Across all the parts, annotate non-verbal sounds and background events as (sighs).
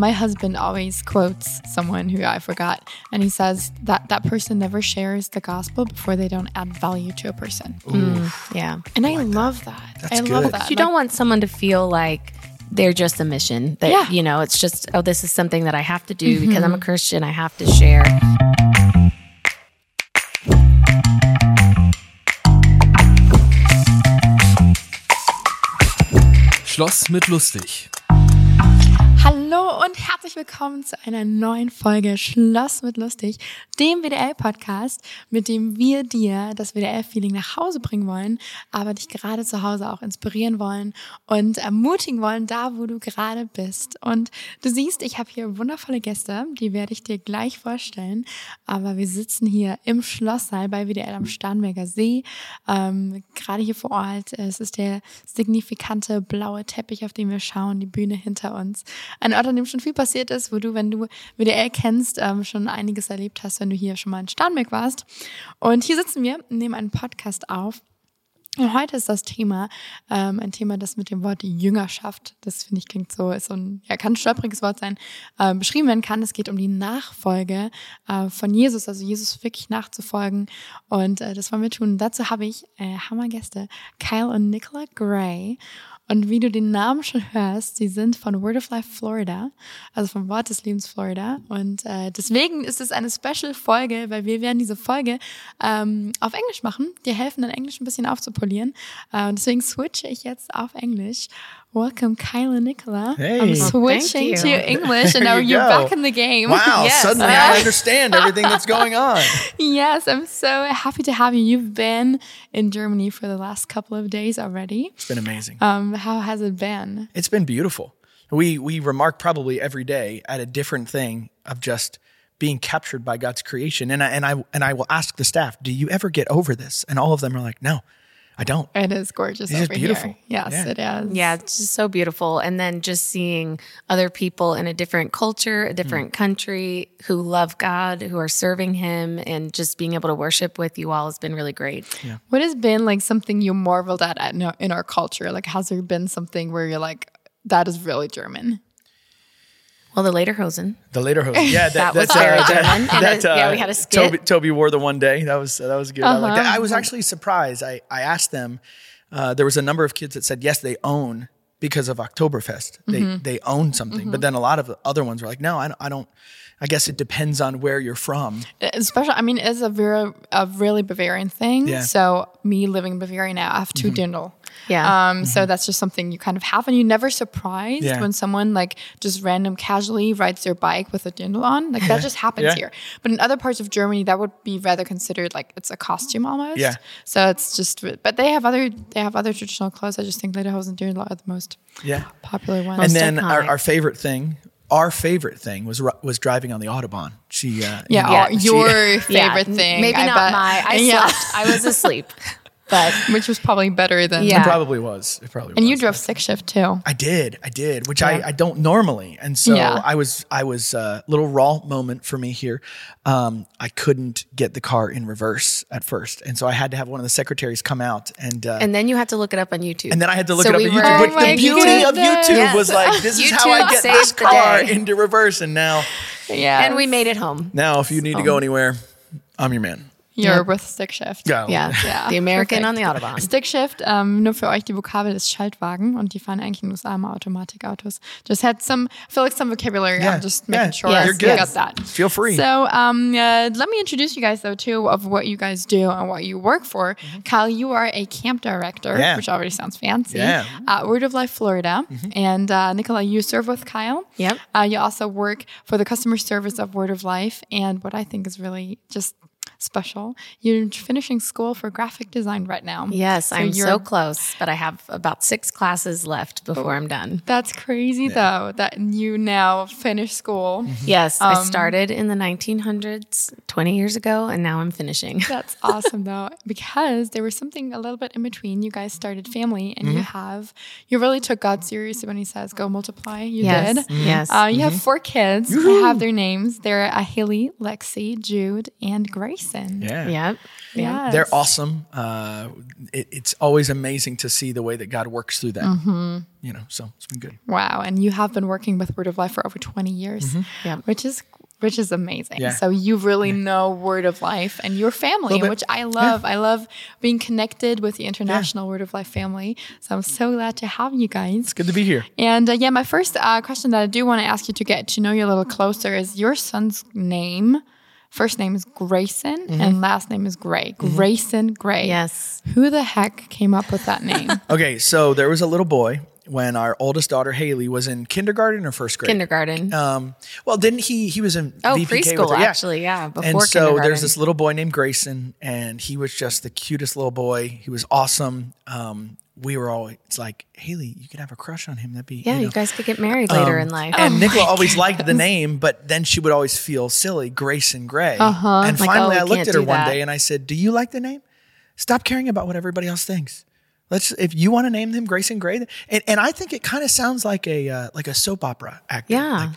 my husband always quotes someone who I forgot, and he says that that person never shares the gospel before they don't add value to a person. Mm. Yeah. And I love that. That's I love that. You don't want someone to feel like they're just a mission. That Yeah. you know, it's just oh, this is something that I have to do mm-hmm. because I'm a Christian. I have to share. Schloss mit lustig. Hallo und herzlich willkommen zu einer neuen Folge Schloss mit Lustig, dem WDL-Podcast, mit dem wir dir das WDL-Feeling nach Hause bringen wollen, aber dich gerade zu Hause auch inspirieren wollen und ermutigen wollen, da wo du gerade bist. Und du siehst, ich habe hier wundervolle Gäste, die werde ich dir gleich vorstellen, aber wir sitzen hier im Schlosssaal bei WDL am Starnberger See, ähm, gerade hier vor Ort. Es ist der signifikante blaue Teppich, auf den wir schauen, die Bühne hinter uns. Ein Ort, an dem schon viel passiert ist, wo du, wenn du WDL kennst, ähm, schon einiges erlebt hast, wenn du hier schon mal in Starnberg warst. Und hier sitzen wir, nehmen einen Podcast auf. Und heute ist das Thema ähm, ein Thema, das mit dem Wort Jüngerschaft, das finde ich klingt so, ist so ein, ja, kann ein stolperiges Wort sein, ähm, beschrieben werden kann. Es geht um die Nachfolge äh, von Jesus, also Jesus wirklich nachzufolgen. Und äh, das wollen wir tun. Dazu habe ich äh, Hammergäste, Kyle und Nicola Gray. Und wie du den Namen schon hörst, sie sind von Word of Life Florida, also vom Wort des Lebens Florida. Und äh, deswegen ist es eine Special-Folge, weil wir werden diese Folge ähm, auf Englisch machen. Dir helfen, dein Englisch ein bisschen aufzupolieren. Äh, und deswegen switche ich jetzt auf Englisch. Welcome, Kyla Nicola. Hey. I'm Well, switching you. to English, and now you you're go. back in the game. Wow, (laughs) Yes. suddenly I (laughs) understand everything that's going on. (laughs) Yes, I'm so happy to have you. You've been in Germany for the last couple of days already. It's been amazing. Um, how has it been? It's been beautiful. We we remark probably every day at a different thing of just being captured by God's creation. And I and I and I will ask the staff, "Do you ever get over this?" And all of them are like, "No, I don't." It is gorgeous It is beautiful. here. Yes, Yeah. it is. Yeah, it's just so beautiful. And then just seeing other people in a different culture, a different mm. country who love God, who are serving Him, and just being able to worship with you all has been really great. What has been like something you marveled at, at in, our, in our culture? Like, has there been something where you're like, that is really German? Well, the Lederhosen. The Lederhosen, yeah, (laughs) that, That was that's, very uh, German. (laughs) that, that, a- yeah, uh, we had a skit. Toby, Toby wore the one day. That was that was good. I. Uh-huh. I was actually surprised. I I asked them. Uh, there was a number of kids that said yes, they own because of Oktoberfest. They Mm-hmm. they own something. But then a lot of the other ones were like, no, I don't. I don't. I guess it depends on where you're from. Especially, I mean, it's a very, a really Bavarian thing. Yeah. Mm-hmm. So, me living in Bavaria now, I have 2 Dirndl. Yeah. Um, So that's just something you kind of have, and you're never surprised Yeah. when someone like just random casually rides their bike with a Dirndl on. Like that just happens Yeah. here. But in other parts of Germany, that would be rather considered like it's a costume almost. Yeah. So it's just, but they have other they have other traditional clothes. I just think Lederhosen and Dirndl are the most Yeah. popular ones. And then our, our favorite thing, our favorite thing was was driving on the autobahn. She uh, yeah, you know, she- your Yeah, favorite thing. Maybe I not bet. my. I Yeah. slept. I was asleep. (laughs) But (laughs) which was probably better than Yeah. It probably was. It probably And was. you drove stick shift too. I did, I did, which I, I don't normally, and so Yeah. I was I was a little raw moment for me here. Um, I couldn't get the car in reverse at first, and so I had to have one of the secretaries come out and uh, and, and then you had to look it up on YouTube. And then I had to look So it up we on were- YouTube. Oh Which the beauty of. YouTube Yes. was like, this is how I get this car day. into reverse, and now Yeah. and we made it home. now if you need to go anywhere, I'm your man. You're Yep. with stick shift. Go. Yeah. Ja, the (laughs) American perfekt. on the Autobahn. Stick Shift, ähm, nur für euch, die Vokabel ist Schaltwagen und die fahren eigentlich in den USA immer Automatikautos. Just had some, I feel like some vocabulary. Yeah, I'm just making yeah, sure Yes, you're you good. got that. Feel free. So um, uh, let me introduce you guys though too of what you guys do and what you work for. Kyle, you are a camp director. Yeah. which already sounds fancy. Yeah. At Word of Life, Florida, and uh, Nicola, you serve with Kyle. Yep. Uh, you also work for the customer service of Word of Life, and what I think is really just special, you're finishing school for graphic design right now. Yes, I'm so close, but I have about six classes left before I'm done. That's crazy though that you now finish school. Mm-hmm. Yes, I um, started in the 1900s 20 years ago, and now I'm finishing. (laughs) That's awesome though, because there was something a little bit in between. You guys started family, and you mm-hmm. have you really took God seriously when He says "Go multiply." You Yes, did. Mm-hmm. yes. Uh, you have four kids. I have their names. They're Haley, Lexi, Jude, and Gracie. Grayson. Yeah. Yep. Yeah. They're awesome. Uh, it, it's always amazing to see the way that God works through them. Mm-hmm. You know, so it's been good. Wow. And you have been working with Word of Life for over 20 years, Yeah. which is which is amazing. Mm-hmm. Yeah. So you really know Word of Life and your family, which I love. I love being connected with the international Word of Life family. So I'm so glad to have you guys. It's good to be here. And uh, yeah, my first uh, question that I do want to ask you to get to know you a little closer is your son's name. First name is Grayson Mm-hmm. and last name is Gray. Grayson Gray. Yes. Who the heck came up with that name? (laughs) Okay, so there was a little boy when our oldest daughter Haley was in kindergarten or first grade. Kindergarten. Um, well, didn't he? He was in Oh, VPK preschool. Yeah. actually, yeah, before and so there's this little boy named Grayson, and he was just the cutest little boy. He was awesome. Um, we were always it's like, Haley, you could have a crush on him. That'd be yeah, you you, guys could get married later in life. And Oh Nicola always liked the name, but then she would always feel silly, Grayson Gray. Uh-huh. And Like, finally, oh, I looked at her one day and I said, "Do you like the name? Stop caring about what everybody else thinks. Let's if you want to name them Grayson Gray." And, and I think it kind of sounds like a uh, like a soap opera actor. Yeah. Like,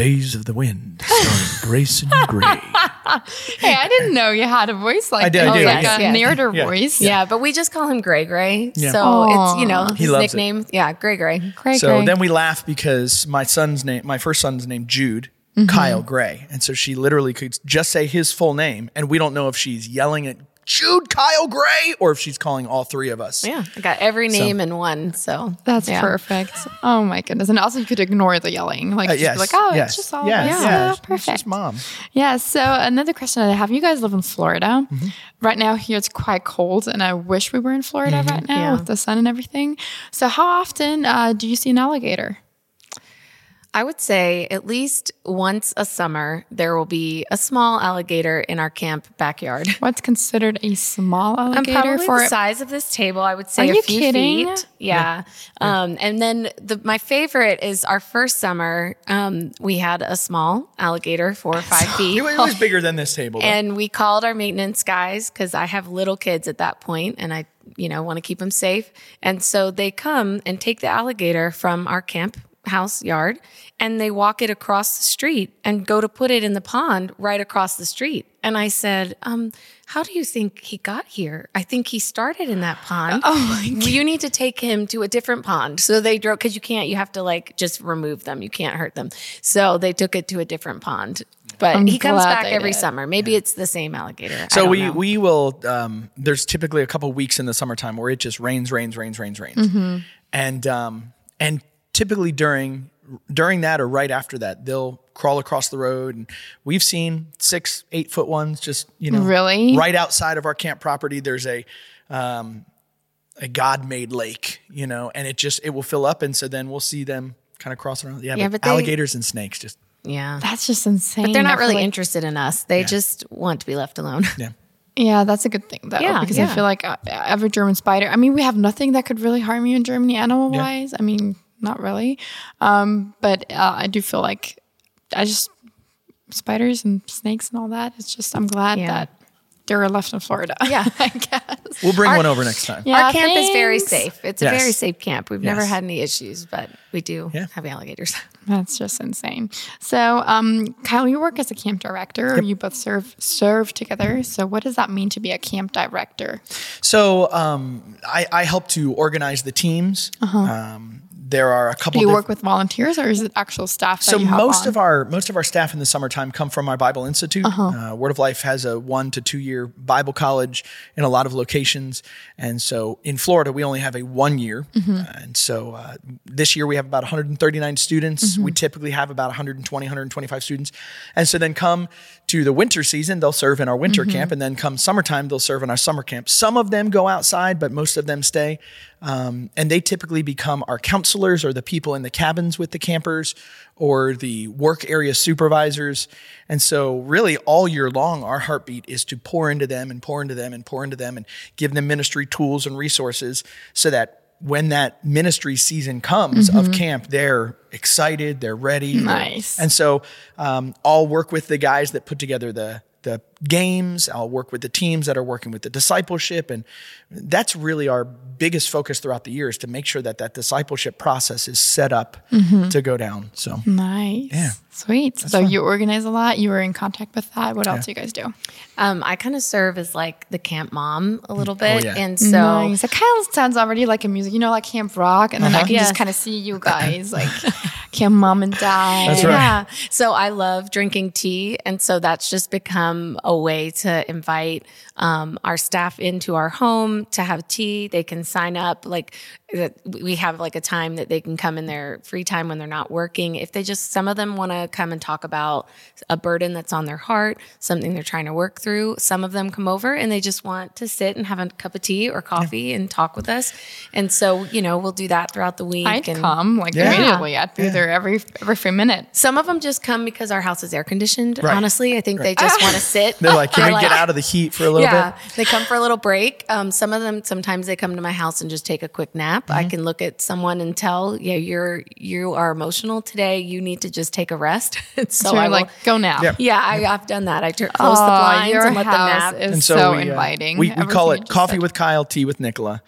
Days of the Wind, starring (laughs) Grayson Gray. hey, I didn't know you had a voice like I did, I that. do, like yes, a yes. narrator Yeah. voice. yeah, but we just call him Gray Gray. Yeah. So Aw. it's, you know, He his loves it. nickname. Yeah, Gray Gray. Gray, so Gray. then we laugh because my son's name, my first son's name, Jude. Mm-hmm. Kyle Gray. And so she literally could just say his full name, and we don't know if she's yelling at Jude Kyle Gray or if she's calling all three of us. Yeah, I got every name in one. So That's yeah. perfect. Oh my goodness. And also you could ignore the yelling. Like, Uh, just yes. be like, oh, yes. it's just all yes. yeah, yeah. It's perfect. just mom. Yeah. So another question I have: You guys live in Florida. Mm-hmm. Right now, here it's quite cold, and I wish we were in Florida Mm-hmm. right now Yeah. with the sun and everything. So, how often uh, do you see an alligator? I would say at least once a summer, there will be a small alligator in our camp backyard. (laughs) What's considered a small I'm alligator probably for the size of this table. I would say Are a you few kidding? feet. Yeah. Um, and then the, my favorite is our first summer. Um, we had a small alligator, four or five (laughs) feet. It was bigger than this table. though. And we called our maintenance guys because I have little kids at that point and I, you know, want to keep them safe. And so they come and take the alligator from our camp house yard and they walk it across the street and go to put it in the pond right across the street. And I said, um, how do you think he got here? I think he started in that pond. (gasps) Oh my You need to take him to a different pond. So they drove because you can't. You have to like just remove them. You can't hurt them. So they took it to a different pond. But I'm he comes back every did. summer. Maybe it's the same alligator. So we know. we will. Um, there's typically a couple weeks in the summertime where it just rains, rains, rains, rains, rains, Mm-hmm. and um, and typically during during that or right after that, they'll crawl across the road, and we've seen six, eight foot ones just you know Really? right outside of our camp property. There's a um, a God made lake, you know, and it just it will fill up, and so then we'll see them kind of crossing around. Yeah, Yeah, but, but they- alligators and snakes just yeah. That's just insane. But they're not feel really like- interested in us. They just want to be left alone. yeah. (laughs) Yeah, that's a good thing though, Yeah, because I feel like uh, every German spider. I mean, we have nothing that could really harm you in Germany, animal wise. I mean, not really, um, but uh, I do feel like I just spiders and snakes and all that. It's just I'm glad Yeah. that they're left in Florida. (laughs) Yeah. I guess. We'll bring one over next time. Yeah, Our camp is very safe. It's Yes. a very safe camp. We've never had any issues, but we do Yeah. have alligators. (laughs) That's just insane. So, um, Kyle, you work as a camp director, or you both serve serve together. So, what does that mean to be a camp director? So um, I, I help to organize the teams. Um, there are a couple. Do you diff- work with volunteers, or is it actual staff? That so most on? of our most of our staff in the summertime come from our Bible Institute. Uh-huh. Uh, Word of Life has a one to two year Bible college in a lot of locations, and so in Florida we only have a one year. Mm-hmm. Uh, and so uh, this year we have about 139 students. Mm-hmm. We typically have about 120, 125 students, and so then come to the winter season they'll serve in our winter Mm-hmm. camp, and then come summertime they'll serve in our summer camp. Some of them go outside, but most of them stay. Um, and they typically become our counselors or the people in the cabins with the campers or the work area supervisors. And so, really, all year long, our heartbeat is to pour into them and pour into them and pour into them and give them ministry tools and resources so that when that ministry season comes of camp, they're excited, they're ready. Nice. And so, um, I'll work with the guys that put together the the games. I'll work with the teams that are working with the discipleship, and that's really our biggest focus throughout the year is to make sure that that discipleship process is set up to go down. So Nice. Yeah. Sweet. so you organize a lot. You were in contact with that. What else do you guys do? Um, I kind of serve as like the camp mom a little bit, yeah. and so nice. It kind of sounds already like a music, you know, like Camp Rock, and then I can Yeah. just kind of see you (laughs) guys like Camp Mom and Dad. That's right. Yeah. So I love drinking tea. And so that's just become a way to invite um, our staff into our home to have tea. They can sign up. Like that we have like a time that they can come in their free time when they're not working. If they just, some of them want to come and talk about a burden that's on their heart, something they're trying to work through. Some of them come over and they just want to sit and have a cup of tea or coffee and talk with us. And so, you know, we'll do that throughout the week. I'd and come like Yeah. immediately. I'd be there every every few minutes. some of them just come because our house is air conditioned. Right. Honestly, I think they just want to sit. they're like, "Can They're we get out of the heat for a little yeah, bit?" they come for a little break. Um, some of them sometimes they come to my house and just take a quick nap. I Mm-hmm. can look at someone and tell, yeah, you're you are emotional today. You need to just take a rest. (laughs) so So I you're will, like, go now. Yeah. yeah, I, I've done that. I tur- close the blinds and let them house nap. is And so, so, we, uh, inviting. we, we call it coffee said. with Kyle, tea with Nicola.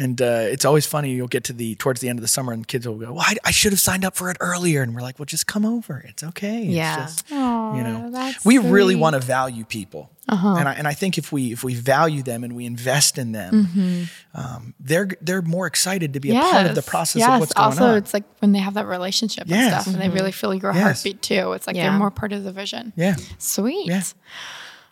And uh, it's always funny. You'll get to the towards the end of the summer, and kids will go, "Well, I, I should have signed up for it earlier." And we're like, "Well, just come over. It's okay." It's Yeah. just, Aw, you know, that's we really want to value people, and I and I think if we if we value them and we invest in them, um, they're they're more excited to be a part of the process yes. of what's going also, on. it's like when they have that relationship Yes. and stuff, and they really feel your Yes. heartbeat too. It's like Yeah. they're more part of the vision. yeah, Sweet. Yeah.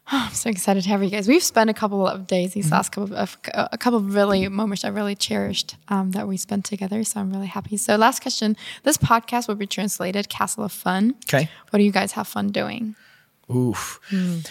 (sighs) I'm so excited to have you guys. We've spent a couple of days Mm-hmm. these last couple of a couple of really moments I really cherished um, that we spent together. So I'm really happy. So last question: This podcast will be translated "Castle of Fun." okay. What do you guys have fun doing? Oof.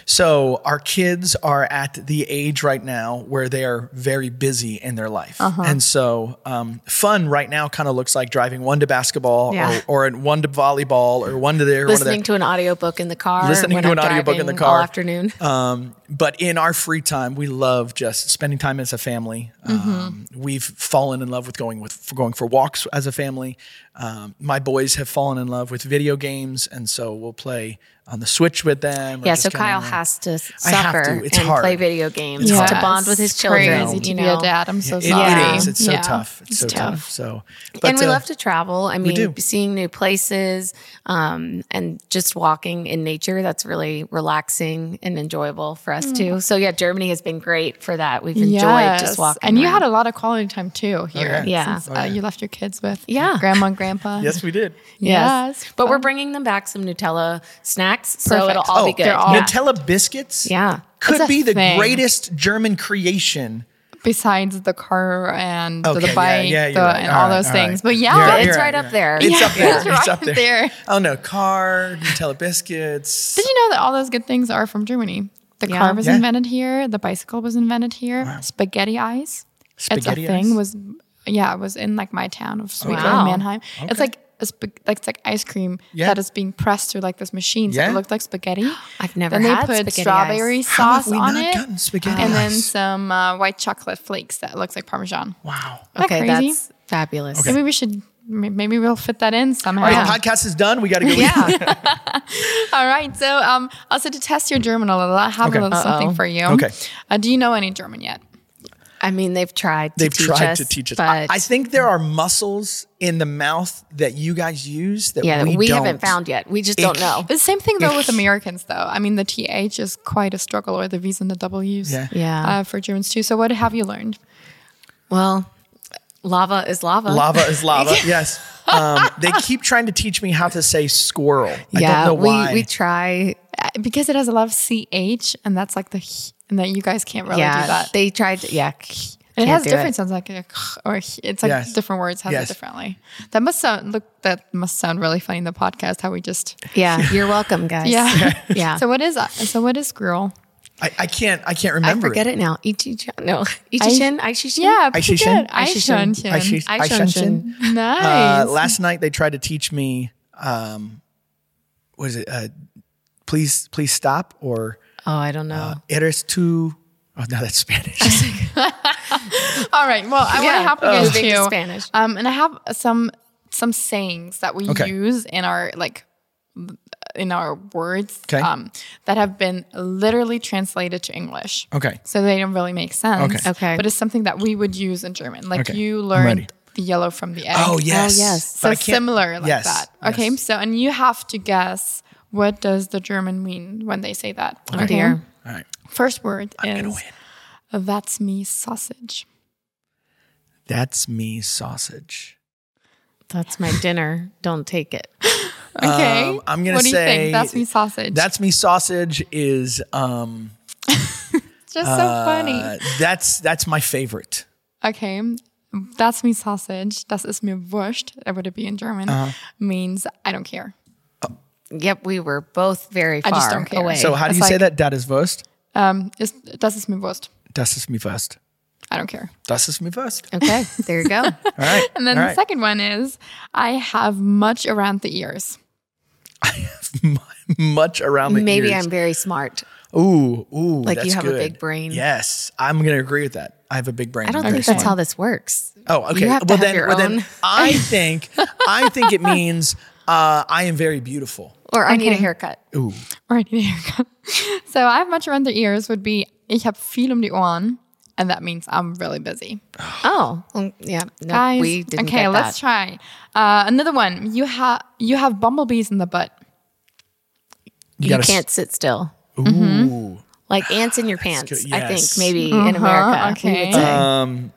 So our kids are at the age right now where they are very busy in their life. And so um, fun right now kind of looks like driving one to basketball Yeah. or, or one to volleyball or one to there, one to Listening to an audiobook in the car. Listening to I'm an audiobook in the car. all afternoon. Um, but in our free time, we love just spending time as a family. Um, we've fallen in love with going with for going for walks as a family. Um, my boys have fallen in love with video games, and so we'll play on the Switch with them. Yeah, so kinda- Kyle has to I have suffer to. It's and hard. play video games Yes, to bond with his it's children. Crazy to you be a dad. I'm so It- sorry. it is. It's so Yeah. tough. It's, so tough. tough. So, and we uh, love to travel. I mean, do. seeing new places um, and just walking in nature, that's really relaxing and enjoyable for us too. So, yeah, Germany has been great for that. We've enjoyed Yes. just walking. And you had a lot of quality time too here. yeah. since, Oh, uh, yeah. you left your kids with Yeah. grandma and grandpa. Yes, we did. Yes. But we're bringing them back some Nutella snacks. So it'll all oh, be good. they're all- yeah. Nutella biscuits. Yeah. could be the thing. greatest German creation. besides the car and Okay, the bike yeah, you're the, right. and All all right, those all things. right. But yeah, You're it's you're right up there. It's Yeah, up (laughs) there. it's It's right up there. there. Oh no, car, Nutella biscuits. Did you know that all those good things are from Germany? The Yeah. car was Yeah. invented here. The bicycle was invented here. Spaghetti eyes. Spaghetti it's a thing. Was yeah, it was in like my town of Sweetwater, Wow. Mannheim. It's like a sp- like it's like ice cream Yeah. that is being pressed through like this machine. So Yeah. it looked like spaghetti. (gasps) I've never had. Then they put strawberry have sauce on it, gotten spaghetti and then some uh, white chocolate flakes that looks like parmesan. Wow. That Okay, crazy? that's fabulous. Maybe we should. Maybe we'll fit that in somehow. All right, podcast is done. We got to go. Yeah. (laughs) (laughs) All right. So, um, also to test your German a little, I have Okay. a little something for you. Okay. Uh, do you know any German yet? I mean, they've tried to They've teach tried us. to teach us. But I, I think there are muscles in the mouth that you guys use that yeah, we, we, don't. haven't found yet. We just don't know. The same thing though with Americans, though. I mean, the th is quite a struggle, or the v's and the w's. Yeah. Yeah. Uh, for Germans too. So, what have you learned? Well, lava is lava. Lava is lava. (laughs) yes. Um, they keep trying to teach me how to say squirrel. I yeah, don't know why. we we try. Because it has a lot of ch, and that's like the, and that you guys can't really yeah, do that. they tried. To, yeah, it has do different sounds like a, k- or it's like Yes. different words has Yes. it differently. That must sound look. That must sound really funny in the podcast. How we just Yeah, you're welcome, (laughs) guys. yeah (laughs) yeah. So what is uh, so what is squirrel? I, I can't. I can't remember. I forget it now. Ichi no, (laughs) Ichi-chin, Aishishin. Yeah, pretty Aishishin? Aishishin. Aishishin. Aishishin. Aishishin. Nice. Uh, last night they tried to teach me. Um, what is it? Uh, please, please stop or Oh, I don't know. eres tu. Oh no, that's Spanish. (laughs) All right. Well, I want Yeah. to help you Oh. to too. Spanish. Um, and I have some some sayings that we Okay. use in our like in our words Okay. um, that have been literally translated to English. Okay. So they don't really make sense. Okay. Okay. But it's something that we would use in German. Like Okay. you learned the yellow from the egg. Oh yes. yes. So But I can't- similar like yes, that. Okay. yes. So and you have to guess what does the German mean when they say that. Oh dear. All right. First word gonna is that's me sausage. That's me sausage. That's my dinner. Don't take it. (laughs) Okay. Um, I'm gonna what do you say think? That's me sausage. That's me sausage is um (laughs) just so funny. uh, that's that's my favorite. Okay. That's me sausage. Das ist mir wurscht. That would be in German? Uh-huh. Means I don't care. Yep, we were both very far I just don't care. away. So how do It's you say that? Dat is Wurst. Um, ist, das ist mir Wurst. Das ist mir Wurst. I don't care. Das ist mir Wurst. okay, there you go. (laughs) All right. (laughs) And then All the right. second one is I have much around the ears. (laughs) I have much around the Maybe ears. Maybe I'm very smart. Ooh, ooh, Like you that's have a big brain. Yes, I'm going to agree with that. I have a big brain. I don't think very that's smart. how this works. Oh, okay. You have to well, have then, your well, own. then, I think, I think it means uh, I am very beautiful. Or I need a haircut. Ooh, Or I need a haircut. (laughs) so I have much around the ears would be ich habe viel um die Ohren. And that means I'm really busy. Oh, well, yeah. No, Guys, we didn't okay, get let's that. try. Uh, another one. You have you have bumblebees in the butt. you, You gotta s- can't sit still. Ooh, Like ants in your pants. good. I think Yes. maybe in America. we okay. um,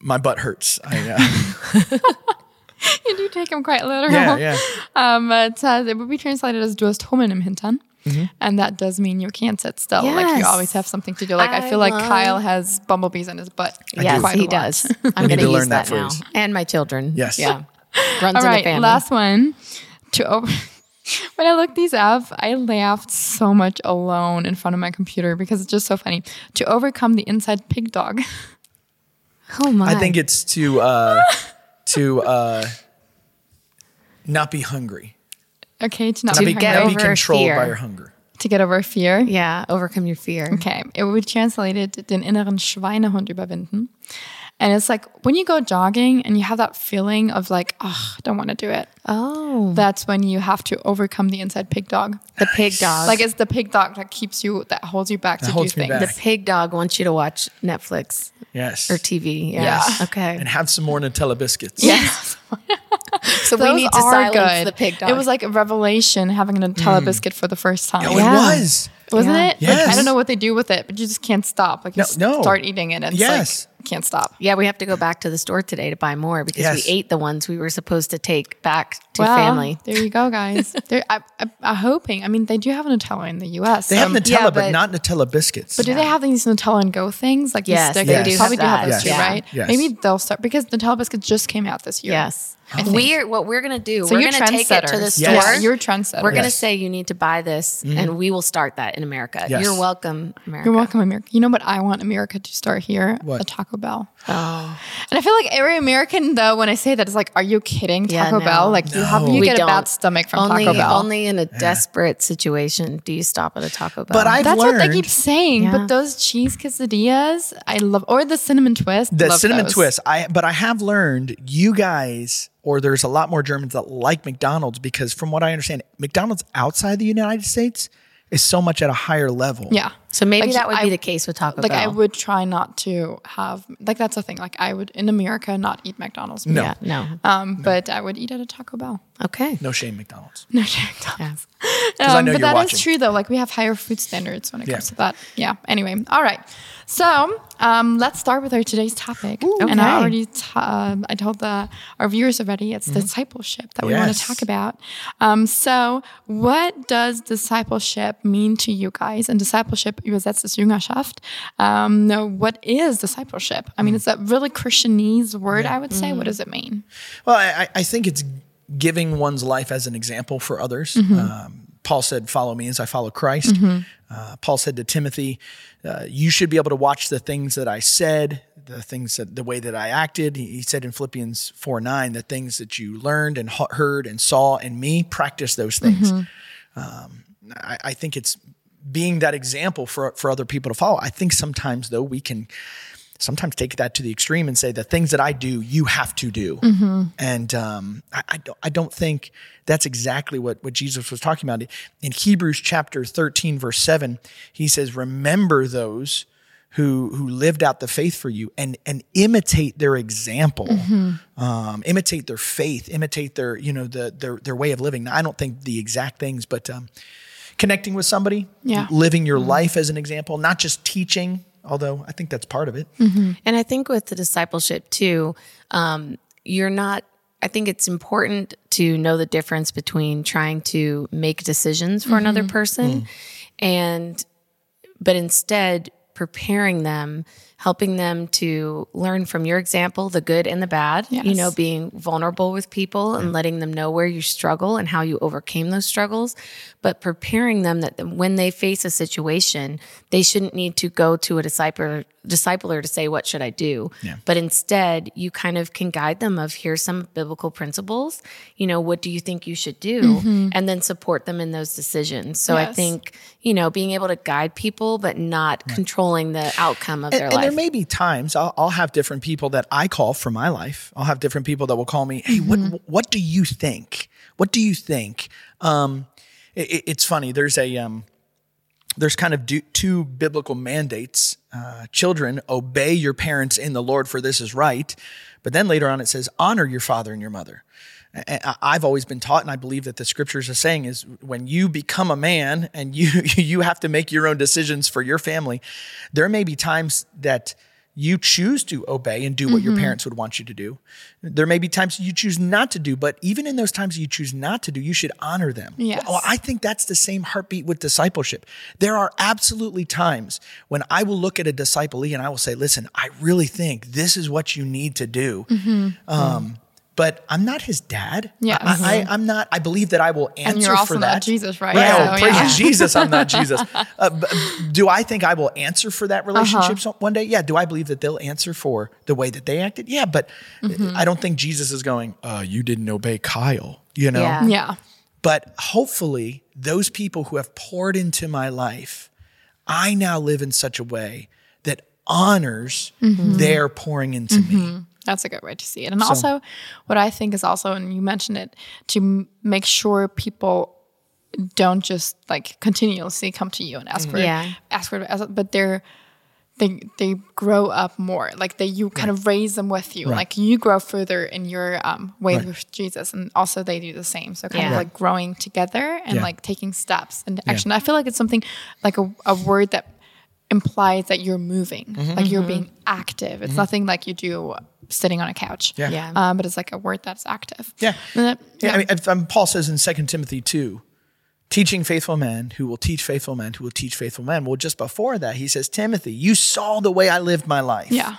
my butt hurts. I, uh, (laughs) (laughs) (laughs) You do take them quite literal. yeah, yeah. (laughs) Um, it says it would be translated as du hast Hummeln im Hintern. Mm-hmm. And that does mean you can't sit still. Like you always have something to do. Like I, I feel like love- Kyle has bumblebees in his butt. yes, quite a he lot. does. (laughs) I'm going to to learn use that that, now. And my children. Yes. Yeah. Runs All in the family. last one. To over- when I looked these up, I laughed so much alone in front of my computer because it's just so funny. To overcome the inside pig dog. oh my. I think it's to uh, to uh, not be hungry, Okay, to not not be, be, get not hungry. be over controlled fear. by your hunger. to get over fear. yeah, overcome your fear. Okay, it would be translated den inneren Schweinehund überwinden. And it's like when you go jogging and you have that feeling of like, oh, I don't want to do it. Oh, That's when you have to overcome the inside pig dog. the pig (laughs) dog. Like it's the pig dog that keeps you, that holds you back to do me things. back. the pig dog wants you to watch Netflix Yes. or TV. Yeah. Yeah. Okay. and have some more Nutella biscuits. Yes. (laughs) So we need to are silence good. the pig dog. It was like a revelation having a Nutella hmm. biscuit for the first time. Oh, it was. Wasn't Yeah. it? Like, Yes. I don't know what they do with it, but you just can't stop. Like you No, no. start eating it and it's Yes. like can't stop. yeah, we have to go back to the store today to buy more because Yes. we ate the ones we were supposed to take back to Well, family. There you go, guys. (laughs) I, I, I'm hoping. I mean, they do have a Nutella in the U.S. They have um, Nutella, yeah, but, but- not Nutella biscuits. But do they have these Nutella and Go things like Yes, these they stickers? do Probably have do have that. those too, Yes. right? Yes. Maybe they'll start because Nutella biscuits just came out this year. Yes. I think. We're what we're gonna do. So we're gonna take it to the store. Yes. Yeah, you're trendsetters. We're gonna Yes. say you need to buy this, mm-hmm. and we will start that in America. Yes. You're welcome, America. You're welcome, America. You know what I want America to start here? What? A Taco Bell. Oh, And I feel like every American, though, when I say that, is like, "Are you kidding? Yeah, Taco no. Bell? Like you have No. you We get a don't. bad stomach from only Taco Bell." only in a desperate situation do you stop at a Taco Bell. But I've That's learned what they keep saying. Yeah. But those cheese quesadillas, I love, or the cinnamon twist. the love cinnamon those. twist. I but I have learned you guys or there's a lot more Germans that like McDonald's because from what I understand, McDonald's outside the United States is so much at a higher level. Yeah. So maybe Like, that would I- be the case with Taco Like Bell. Like I would try not to have like that's the thing. Like I would in America not eat McDonald's. No. Yeah, no. Um, but I would eat at a Taco Bell. Okay. No shame, McDonald's. (laughs) No shame McDonald's. I Um, know but you're that is watching. true though. Like we have higher food standards when it Yeah. comes to that. Yeah. Anyway, all right. So um, let's start with our today's topic. Okay. And I already t- um, I told the our viewers already. It's discipleship that we want to talk about. Um, so what does discipleship mean to you guys? And discipleship übersetzt ist Jüngerschaft. Um, what is discipleship? I mean, it's a really Christianese word. I would say. What does it mean? Well, I, I- think it's giving one's life as an example for others. Mm-hmm. Um, Paul said, Follow me as I follow Christ. Uh, Paul said to Timothy, uh, You should be able to watch the things that I said, the things that the way that I acted. He, he said in Philippians 4 9, the things that you learned and he- heard and saw in me, practice those things. Mm-hmm. Um, I, I think it's being that example for, for other people to follow. I think sometimes, though, we can sometimes take that to the extreme and say the things that I do, you have to do. And um, I, I don't I don't think that's exactly what what Jesus was talking about in Hebrews chapter thirteen verse seven. He says, "Remember those." Who, who lived out the faith for you and and imitate their example um, imitate their faith imitate their you know the their their way of living now, i don't think the exact things but um, connecting with somebody Yeah. living your mm-hmm. life as an example not just teaching although i think that's part of it mm-hmm. And I think with the discipleship too, um, you're not. I think it's important to know the difference between trying to make decisions for another mm-hmm. person mm. and, but instead preparing them, helping them to learn from your example, the good and the bad, you know, being vulnerable with people and mm-hmm. letting them know where you struggle and how you overcame those struggles, but preparing them that when they face a situation, they shouldn't need to go to a discipler discipler to say what should I do, but instead you kind of can guide them of here's some biblical principles, you know, what do you think you should do, mm-hmm. and then support them in those decisions. So I think you know being able to guide people but not controlling the outcome of and, their life. There may be times I'll, I'll have different people that I call for my life. I'll have different people that will call me, "Hey, Mm-hmm. what what do you think? What do you think?" Um, it- it- it's funny. There's a um, there's kind of do, two biblical mandates. Uh, children, obey your parents in the Lord, for this is right. But then later on, it says, honor your father and your mother. I've always been taught, and I believe that the scriptures are saying is when you become a man and (laughs) you you have to make your own decisions for your family, there may be times that you choose to obey and do what your mm-hmm. parents would want you to do. There may be times you choose not to do, but even in those times you choose not to do, you should honor them. Yes. Well, I think that's the same heartbeat with discipleship. There are absolutely times when I will look at a disciplee and I will say, listen, I really think this is what you need to do. Mm-hmm. Um, mm-hmm. But I'm not his dad. Mm-hmm. Yeah. I, I, I'm not, I believe that I will answer and you're also for not that. Jesus, right? Well, So, praise yeah. (laughs) Jesus, I'm not Jesus. (laughs) Uh, do I think I will answer for that relationship Uh-huh. one day? Yeah. Do I believe that they'll answer for the way that they acted? Yeah. But Mm-hmm. I don't think Jesus is going, uh, you didn't obey Kyle, you know? Yeah. Yeah. But hopefully, those people who have poured into my life, I now live in such a way that honors Mm-hmm. their pouring into me. That's a good way to see it. And also, what I think is also, and you mentioned it, to make sure people don't just like continuously come to you and ask mm-hmm. for, Yeah. ask for, but they're they they grow up more. Like they you kind of raise them with you. Like you grow further in your um, way with Jesus, and also they do the same. So kind of like growing together and Yeah. like taking steps and action. I feel like it's something like a, a word that implies that you're moving, mm-hmm. like you're mm-hmm. being active. It's nothing like you do sitting on a couch. Yeah. Yeah. Um, but it's like a word that's active. Yeah. And that- Yeah, I mean, if, um, Paul says in Second Timothy 2, teaching faithful men who will teach faithful men who will teach faithful men. Well, just before that, he says, Timothy, you saw the way I lived my life. Yeah.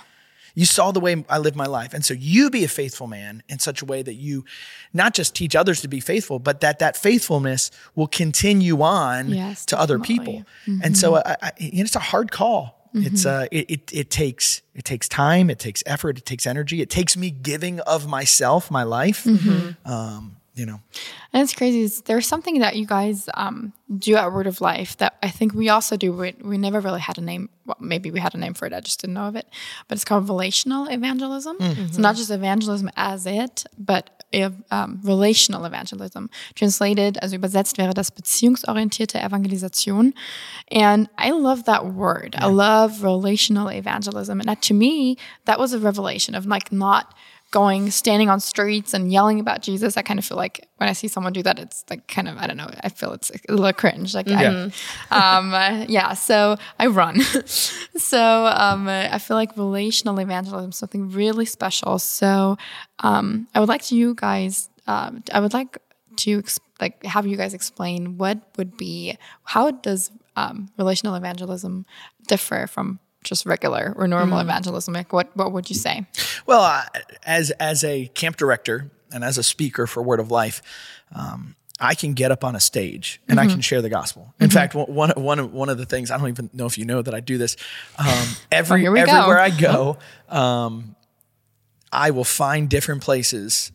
You saw the way I lived my life. And so you be a faithful man in such a way that you not just teach others to be faithful, but that that faithfulness will continue on Yes, to other definitely. people. And so I, I, it's a hard call. It's uh, it, it it takes it takes time, it takes effort, it takes energy, it takes me giving of myself, my life. Um, you know, And it's crazy. Is there's something that you guys um, do at Word of Life that I think we also do. We, we never really had a name. Well, maybe we had a name for it. I just didn't know of it. But it's called relational evangelism. So not just evangelism as it, but ev- um, relational evangelism. Translated, also übersetzt wäre das beziehungsorientierte Evangelisation. And I love that word. I love relational evangelism. And that, to me, that was a revelation of like not going standing on streets and yelling about Jesus. I kind of feel like when I see someone do that, it's like kind of I don't know. I feel it's a little cringe. Like I, um, uh, yeah. So I run. (laughs) so um, I feel like relational evangelism is something really special. So um, I would like to you guys. Um, I would like to ex- like have you guys explain what would be how does um, relational evangelism differ from just regular or normal evangelism? Like what what would you say? Well, uh, as as a camp director and as a speaker for Word of Life, um, I can get up on a stage and I can share the gospel. In fact, one one one of, the things I don't even know if you know that I do this. Um, (laughs) every here we go. everywhere I go, (laughs) um, I will find different places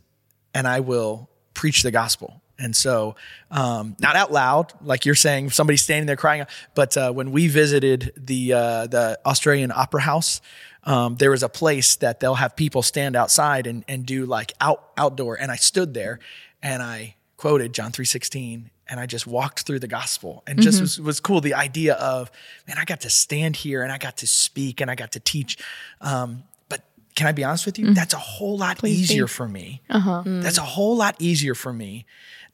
and I will preach the gospel. And so, um, not out loud, like you're saying, somebody standing there crying, but uh, when we visited the uh, the Australian Opera House, um, there was a place that they'll have people stand outside and, and do like out outdoor. And I stood there and I quoted John three sixteen, and I just walked through the gospel and just was, was cool. The idea of man, I got to stand here and I got to speak and I got to teach. Um, can I be honest with you? Mm-hmm. That's a whole lot easier for me. Uh-huh. Mm. That's a whole lot easier for me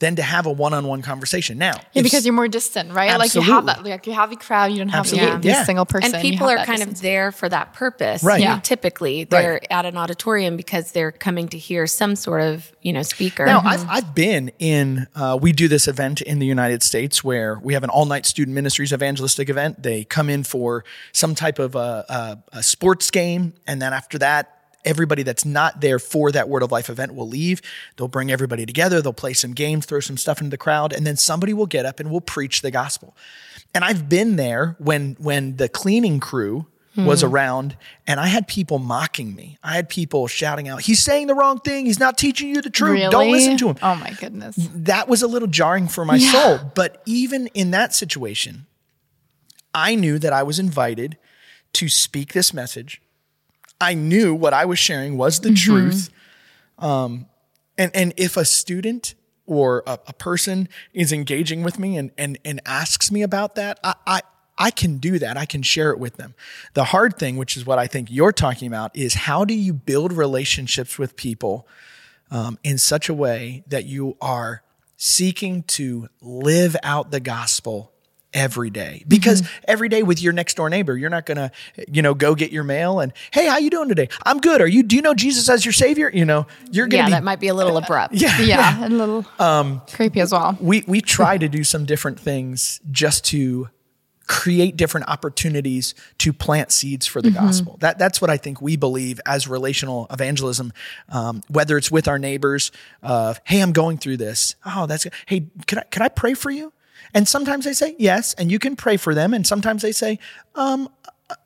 than to have a one-on-one conversation. Now, Yeah, because you're more distant, right? Like you have that, Absolutely. like you have a crowd, you don't have Absolutely. the, the Yeah. single person. and people are kind distance. of there for that purpose. Right. Yeah. Typically, they're at an auditorium because they're coming to hear some sort of you know speaker. Now, I've, mm-hmm. I've been in, uh, we do this event in the United States where we have an all night student ministries evangelistic event. They come in for some type of a, a, a sports game. And then after that, everybody that's not there for that Word of Life event will leave. They'll bring everybody together. They'll play some games, throw some stuff into the crowd, and then somebody will get up and will preach the gospel. And I've been there when, when the cleaning crew was hmm. around and I had people mocking me. I had people shouting out, he's saying the wrong thing. He's not teaching you the truth. really. Don't listen to him Oh my goodness. that was a little jarring for my soul. But even in that situation, I knew that I was invited to speak this message. I knew what I was sharing was the truth. Um, and, and if a student or a, a person is engaging with me and, and, and asks me about that, I, I, I can do that. I can share it with them. The hard thing, which is what I think you're talking about, is how do you build relationships with people um, in such a way that you are seeking to live out the gospel every day because every day with your next door neighbor you're not gonna you know go get your mail and hey how you doing today i'm good are you do you know jesus as your savior you know you're gonna yeah, be that might be a little abrupt. yeah Yeah, a little Um, creepy as well. we we try to (laughs) do some different things just to create different opportunities to plant seeds for the Mm-hmm. gospel. That that's what I think we believe as relational evangelism. Um, whether it's with our neighbors, uh, hey, I'm going through this. Oh, that's good. hey, can I can I pray for you? And sometimes they say yes, and you can pray for them. And sometimes they say, um,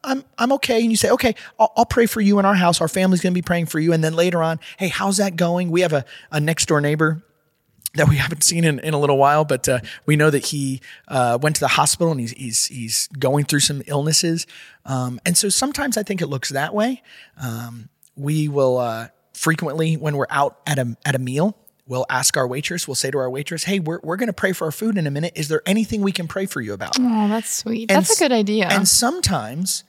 I'm I'm okay. And you say, okay, I'll, I'll pray for you in our house. Our family's going to be praying for you. And then later on, hey, how's that going? We have a, a next door neighbor that we (laughs) haven't seen in, in a little while, but uh, we know that he uh, went to the hospital and he's he's he's going through some illnesses, um, and so sometimes I think it looks that way. Um, we will uh, frequently when we're out at a at a meal. We'll ask our waitress, we'll say to our waitress, Hey, we're, we're going to pray for our food in a minute. Is there anything we can pray for you about? Oh, that's sweet. And That's a good idea. And sometimes,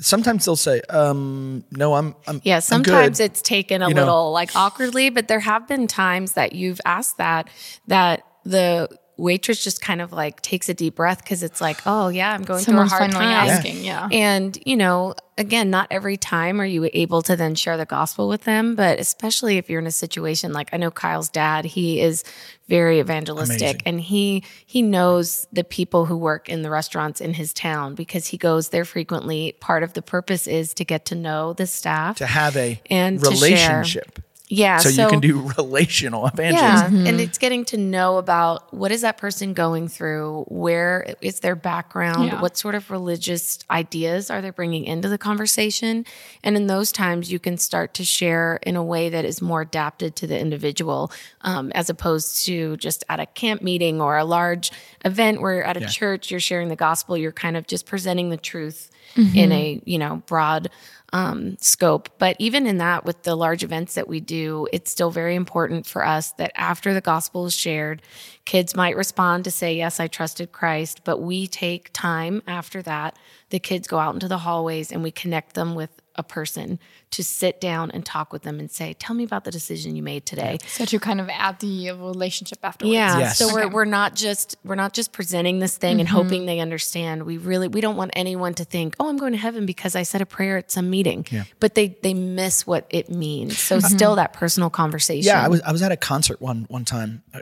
sometimes they'll say, um, no, I'm, I'm Yeah, I'm sometimes good. it's taken a You know? little like awkwardly, but there have been times that you've asked that that the waitress just kind of like takes a deep breath because it's like, oh yeah, I'm going Someone's through a hard finally time. asking, yeah. And you know, again, not every time are you able to then share the gospel with them, but especially if you're in a situation like I know Kyle's dad, he is very evangelistic Amazing. and he he knows the people who work in the restaurants in his town because he goes there frequently. Part of the purpose is to get to know the staff to have a and to share. relationship. Yeah. So, you can do (laughs) relational evangelism. Yeah. And it's getting to know about what is that person going through? Where is their background? Yeah. What sort of religious ideas are they bringing into the conversation? And in those times, you can start to share in a way that is more adapted to the individual, um, as opposed to just at a camp meeting or a large event where you're at a church, you're sharing the gospel, you're kind of just presenting the truth in a, you know, broad um, scope. But even in that, with the large events that we do, it's still very important for us that after the gospel is shared, kids might respond to say, Yes, I trusted Christ. But we take time after that. The kids go out into the hallways and we connect them with a person to sit down and talk with them and say, Tell me about the decision you made today. so to kind of add the relationship afterwards. Yeah. Yes. So we're we're not just we're not just presenting this thing and mm-hmm. hoping they understand. We really we don't want anyone to think, "Oh, I'm going to heaven because I said a prayer at some meeting." But they they miss what it means. So mm-hmm. still that personal conversation. Yeah, I was I was at a concert one one time. Uh,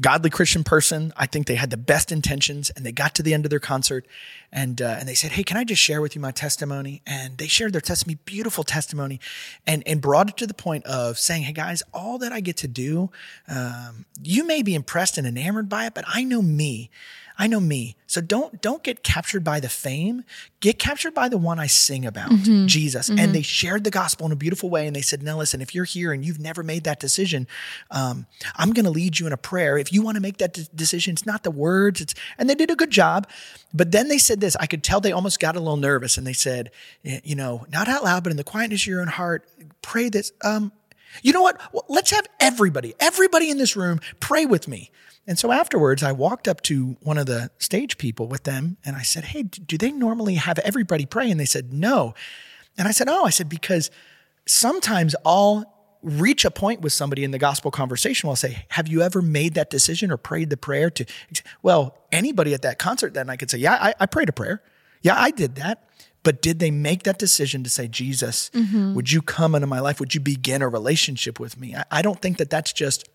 Godly Christian person. I think they had the best intentions, and they got to the end of their concert, and uh, and they said, "Hey, can I just share with you my testimony?" And they shared their testimony, beautiful testimony, and and brought it to the point of saying, "Hey guys, all that I get to do, um, you may be impressed and enamored by it, but I know me." I know me. So don't don't get captured by the fame. Get captured by the one I sing about, Jesus. And they shared the gospel in a beautiful way. And they said, "No, listen. If you're here and you've never made that decision, um, I'm going to lead you in a prayer. If you want to make that de- decision, it's not the words. It's." And they did a good job. But then they said this. I could tell they almost got a little nervous. And they said, "You know, not out loud, but in the quietness of your own heart, pray this." Um, you know what? Well, let's have everybody, everybody in this room pray with me. And so afterwards, I walked up to one of the stage people with them and I said, Hey, do they normally have everybody pray? And they said, No. And I said, Oh, I said, because sometimes I'll reach a point with somebody in the gospel conversation where I'll say, Have you ever made that decision or prayed the prayer to, well, anybody at that concert then I could say, Yeah, I, I prayed a prayer. Yeah, I did that. But did they make that decision to say, Jesus, mm-hmm. would you come into my life? Would you begin a relationship with me? I, I don't think that that's just,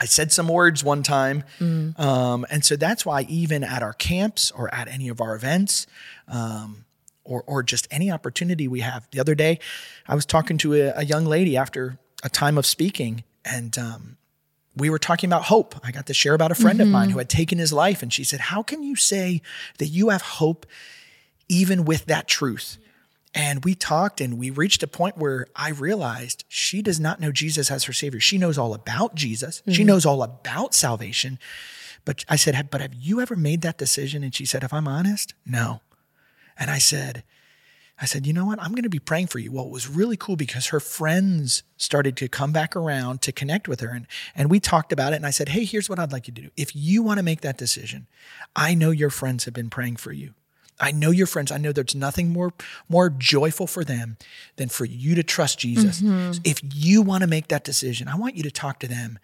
I said some words one time. Um, and so that's why, even at our camps or at any of our events, um, or, or just any opportunity we have. The other day, I was talking to a, a young lady after a time of speaking, and um, we were talking about hope. I got to share about a friend of mine who had taken his life, and she said, How can you say that you have hope even with that truth? And we talked and we reached a point where I realized she does not know Jesus as her savior. She knows all about Jesus. She mm-hmm. knows all about salvation. But I said, But have you ever made that decision? And she said, If I'm honest, no. And I said, I said, you know what? I'm going to be praying for you. Well, it was really cool because her friends started to come back around to connect with her. And, and we talked about it. And I said, hey, here's what I'd like you to do. If you want to make that decision, I know your friends have been praying for you. I know your friends. I know there's nothing more more joyful for them than for you to trust Jesus. Mm-hmm. If you want to make that decision, I want you to talk to them.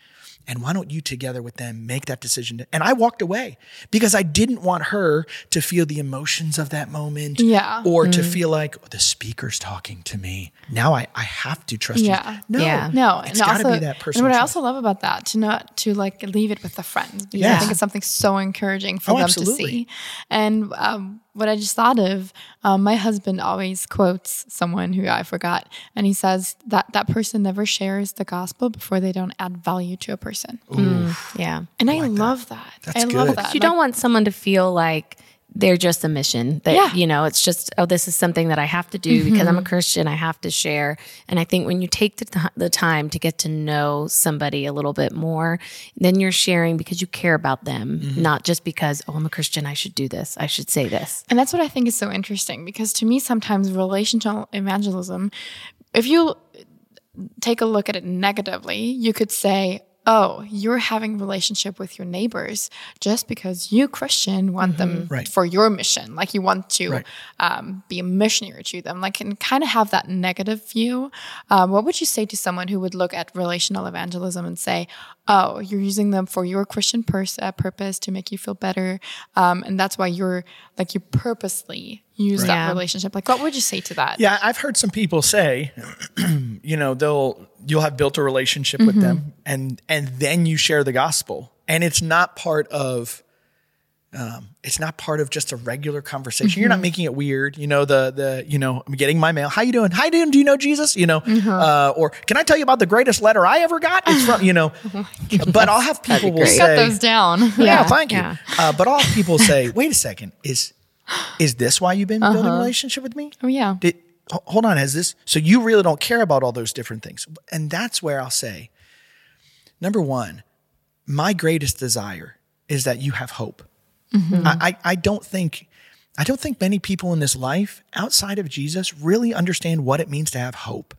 And why don't you together with them make that decision? And I walked away because I didn't want her to feel the emotions of that moment Yeah. or to feel like oh, the speaker's talking to me. Now I, I have to trust Yeah. you. No, Yeah. No, it's and got to be that person. And what I also love about that to not to like leave it with the friends because I think it's something so encouraging for Oh, them absolutely. to see. And um, what I just thought of, um, my husband always quotes someone who I forgot, and he says that that person never shares the gospel before they don't add value to a person. Mm. Yeah. And I, love that. That's I love good. that. You don't want someone to feel like they're just a mission that Yeah. you know it's just oh this is something that i have to do because i'm a mm-hmm. christian i have to share and i think when you take the, ti- the time to get to know somebody a little bit more then you're sharing because you care about them mm-hmm. not just because oh i'm a christian i should do this i should say this And that's what I think is so interesting because to me, sometimes relational evangelism, if you take a look at it negatively, you could say, oh, you're having relationship with your neighbors just because you Christian want them Right. for your mission. Like you want to Right. um, be a missionary to them, like and kind of have that negative view. Um, what would you say to someone who would look at relational evangelism and say, oh, you're using them for your Christian pers- uh, purpose to make you feel better, um, and that's why you're like you purposely use that Yeah. relationship. Like, what would you say to that? Yeah, I've heard some people say, (clears throat) you know, they'll you'll have built a relationship with them, and and then you share the gospel, and it's not part of. Um, it's not part of just a regular conversation. You're not making it weird. You know, the the you know, I'm getting my mail. How you doing? Hi, doing? Do you know Jesus? You know, uh, or can I tell you about the greatest letter I ever got? It's from you know, (laughs) (laughs) but I'll have people will great. say, Got those down. yeah, thank you. yeah. Uh, but I'll people say, wait a second, is is this why you've been building a uh-huh. relationship with me? Oh yeah. Did, hold on, has this? So you really don't care about all those different things, and that's where I'll say, number one, my greatest desire is that you have hope. Mm-hmm. I, I I don't think. I don't think many people in this life outside of Jesus really understand what it means to have hope.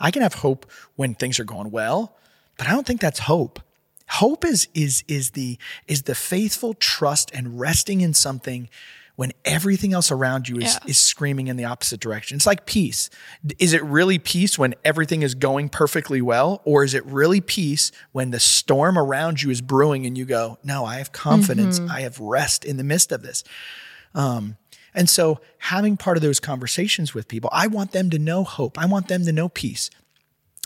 I can have hope when things are going well, but I don't think that's hope. Hope is is is the is the faithful trust and resting in something when everything else around you is Yeah. is screaming in the opposite direction. It's like peace. Is it really peace when everything is going perfectly well or is it really peace when the storm around you is brewing and you go, "No, I have confidence. I have rest in the midst of this." Um, and so having part of those conversations with people, I want them to know hope. I want them to know peace.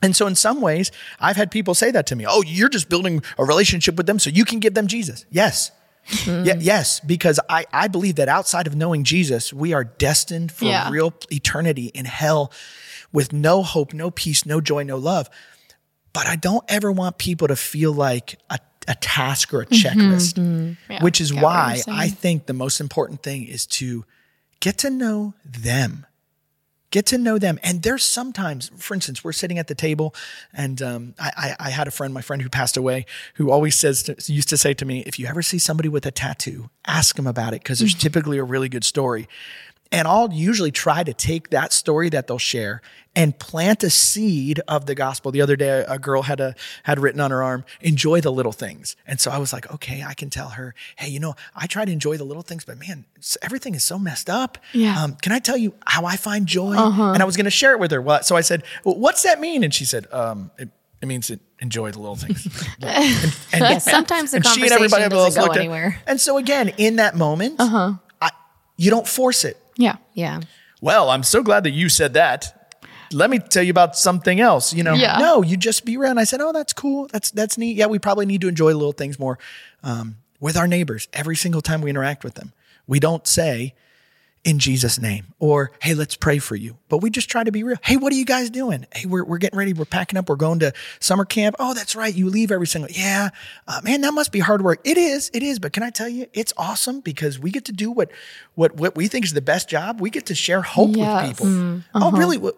And so in some ways, I've had people say that to me. Oh, you're just building a relationship with them so you can give them Jesus. Yes. Yeah, yes, because I, I believe that outside of knowing Jesus, we are destined for Yeah. real eternity in hell with no hope, no peace, no joy, no love. But I don't ever want people to feel like a a task or a checklist, Mm-hmm. Yeah, which is get what you're why. I think the most important thing is to get to know them. Get to know them. And there's sometimes, for instance, we're sitting at the table, and um, I, I, I had a friend, my friend who passed away, who always says, to, used to say to me, if you ever see somebody with a tattoo, ask them about it because there's typically a really good story. And I'll usually try to take that story that they'll share and plant a seed of the gospel. The other day, a girl had a had written on her arm, "Enjoy the little things." And so I was like, okay, I can tell her, hey, you know, I try to enjoy the little things, but man, everything is so messed up. Yeah. Uh-huh. Um, can I tell you how I find joy? And I was going to share it with her. Well, so I said, well, "What's that mean?" And she said, um, it, it means to enjoy the little things. (laughs) and, and- (laughs) sometimes the and she and conversation everybody else doesn't go looked at- anywhere. And so again, in that moment, Uh-huh. I, you don't force it. Yeah. Yeah. Well, I'm so glad that you said that. Let me tell you about something else. You know, Yeah. no, you just be around. I said, oh, that's cool. That's that's neat. Yeah, we probably need to enjoy little things more um, with our neighbors every single time we interact with them. We don't say in Jesus' name or hey, let's pray for you, but we just try to be real. Hey, what are you guys doing? Hey, we're we're getting ready. We're packing up. We're going to summer camp. Oh, that's right. You leave every single. Yeah, uh, man, that must be hard work. It is. It is. But can I tell you, it's awesome because we get to do what what what we think is the best job. We get to share hope Yes. with people. Oh, really? What,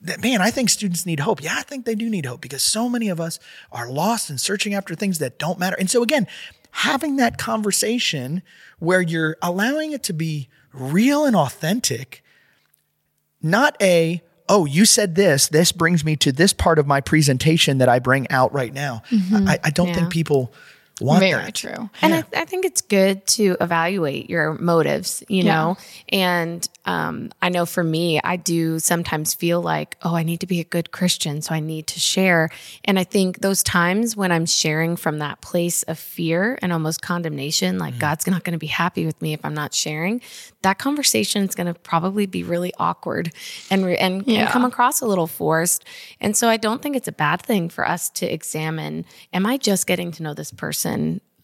that- man, I think students need hope. Yeah, I think they do need hope because so many of us are lost and searching after things that don't matter. And so, again, having that conversation where you're allowing it to be real and authentic, not a, oh, you said this, this brings me to this part of my presentation that I bring out right now. Mm-hmm. I, I don't Yeah. think people want Very that. true. And I, I think it's good to evaluate your motives, you Yeah. know? And um, I know for me, I do sometimes feel like, oh, I need to be a good Christian. So I need to share. And I think those times when I'm sharing from that place of fear and almost condemnation, like God's not going to be happy with me if I'm not sharing, that conversation is going to probably be really awkward and, re- and, and come across a little forced. And so I don't think it's a bad thing for us to examine am I just getting to know this person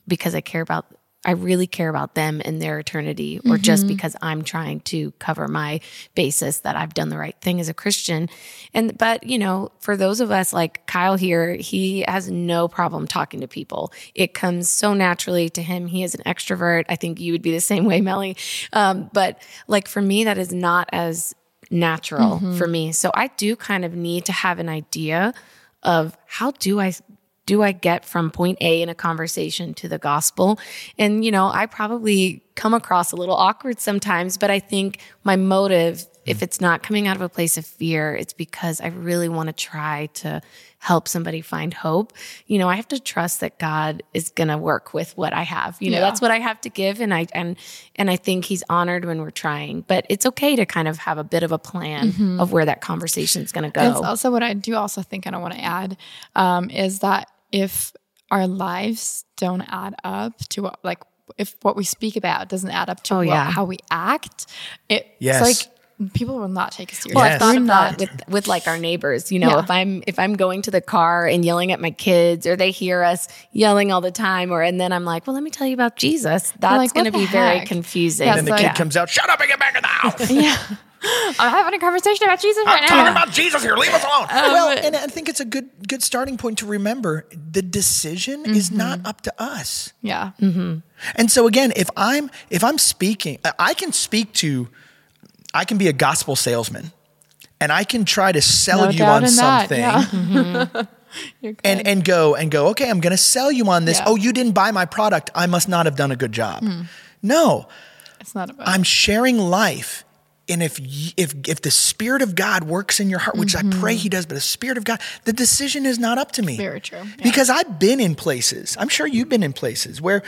because I care about I really care about them and their eternity or just because I'm trying to cover my basis that I've done the right thing as a Christian. And but, you know, for those of us like Kyle here, he has no problem talking to people. It comes so naturally to him. He is an extrovert. I think you would be the same way, Melli. Um, but like for me that is not as natural for me. So I do kind of need to have an idea of how do I do I get from point A in a conversation to the gospel? And you know, I probably come across a little awkward sometimes, but I think my motive if it's not coming out of a place of fear, it's because I really want to try to help somebody find hope. You know, I have to trust that God is going to work with what I have. You know, Yeah. that's what I have to give and I and and I think he's honored when we're trying. But it's okay to kind of have a bit of a plan of where that conversation is going to It's go. also what I do also think, and I want to add, um, is that if our lives don't add up to what, like, if what we speak about doesn't add up to Oh, what- yeah. how we act, it, Yes. it's like people will not take us seriously. Well, Yes. I've thought We're of not- that with, with like our neighbors. You know, Yeah. if I'm if I'm going to the car and yelling at my kids, or they hear us yelling all the time, or and then I'm like, well, let me tell you about Jesus. That's like, going to be the very confusing. Yeah, And the So, kid yeah. comes out, shut up and get back in the house. (laughs) yeah. (laughs) I'm having a conversation about Jesus right I'm talking now. about Jesus here. Leave us alone. Um, well, and I think it's a good good starting point to remember the decision is Mm-hmm. not up to us. Yeah. And so again, if I'm if I'm speaking, I can speak to I can be a gospel salesman and I can try to sell No you on something yeah. (laughs) You're good. and and go and go, okay, I'm going to sell you on this. Yeah. Oh, you didn't buy my product. I must not have done a good job. Hmm. No. it's not about I'm sharing life. And if if if the spirit of God works in your heart, which I pray He does, but the spirit of God, the decision is not up to me. Mm-hmm. Very true, yeah. Because I've been in places. I'm sure you've been in places where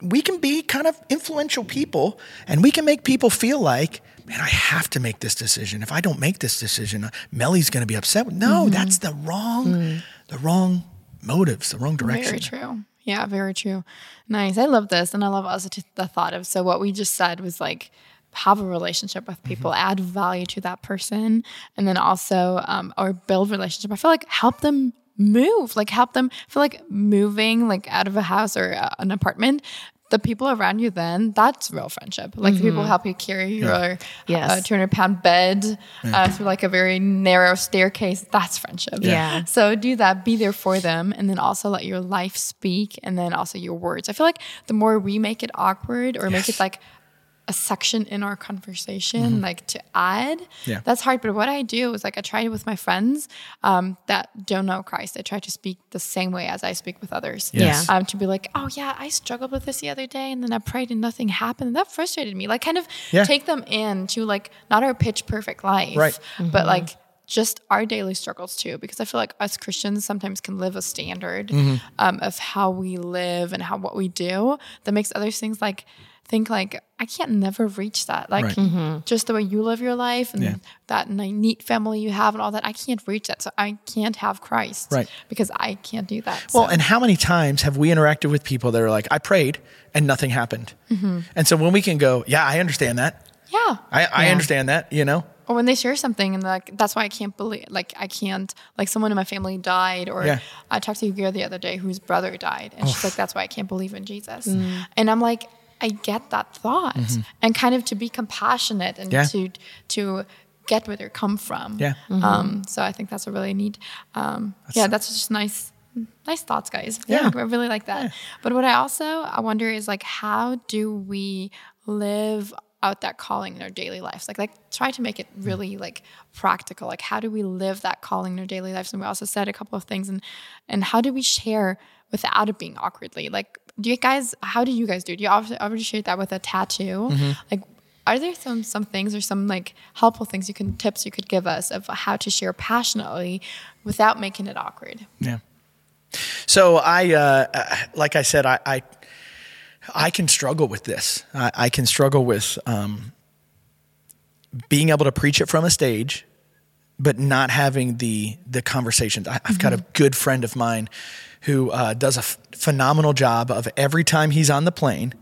we can be kind of influential people, and we can make people feel like, man, I have to make this decision. If I don't make this decision, Melli's going to be upset. Mm-hmm. No, that's the wrong, the wrong motives, the wrong direction. Very true. Yeah, very true. Nice. I love this. And I love also the thought of so what we just said was like have a relationship with people, add value to that person, and then also um, or build relationship. I feel like help them move, like help them feel like moving like out of a house or uh, an apartment. the people around you then, that's real friendship. Like the people help you carry your Yes. uh, 200 pound bed uh, through like a very narrow staircase. That's friendship. Yeah. So do that, be there for them, and then also let your life speak, and then also your words. I feel like the more we make it awkward or make it like a section in our conversation, like to add, Mm-hmm. Yeah. that's hard. But what I do is like I try with my friends um, that don't know Christ. I try to speak the same way as I speak with others. Yes. Yeah. Um, to be like, oh yeah, I struggled with this the other day, and then I prayed and nothing happened. And that frustrated me. Like, kind of Yeah. take them in to like not our pitch perfect life, Right. But like just our daily struggles too, because I feel like us Christians sometimes can live a standard Mm-hmm. um, of how we live and how what we do that makes other things like think like I can't never reach that. Like Right. Mm-hmm. just the way you live your life and Yeah. that neat family you have and all that, I can't reach that. So I can't have Christ, Right. Because I can't do that. Well, So- and how many times have we interacted with people that are like, I prayed and nothing happened? Mm-hmm. And so when we can go, yeah, I understand that. yeah, I, I Yeah. understand that, you know? or when they share something and like that's why I can't believe like I can't like someone in my family died or Yeah. I talked to a girl the other day whose brother died and she's like that's why I can't believe in Jesus mm. and I'm like I get that thought and kind of to be compassionate and Yeah. to to get where they come from. Yeah. um so I think that's a really neat um yeah that's just nice nice thoughts guys. Yeah. I really like that. But what I also I wonder is like how do we live out that calling in our daily lives? Like like try to make it really like practical. Like how do we live that calling in our daily lives? And we also said a couple of things. And and how do we share without it being awkwardly? Like do you guys how do you guys do it? do you shared that with a tattoo like are there some some things or some like helpful things you can tips you could give us of how to share passionately without making it awkward Yeah. So I, uh, uh, like I said, I, I, I can struggle with this. I, I can struggle with um, being able to preach it from a stage, but not having the the conversations. I, I've got a good friend of mine who uh, does a f- phenomenal job of every time he's on the plane.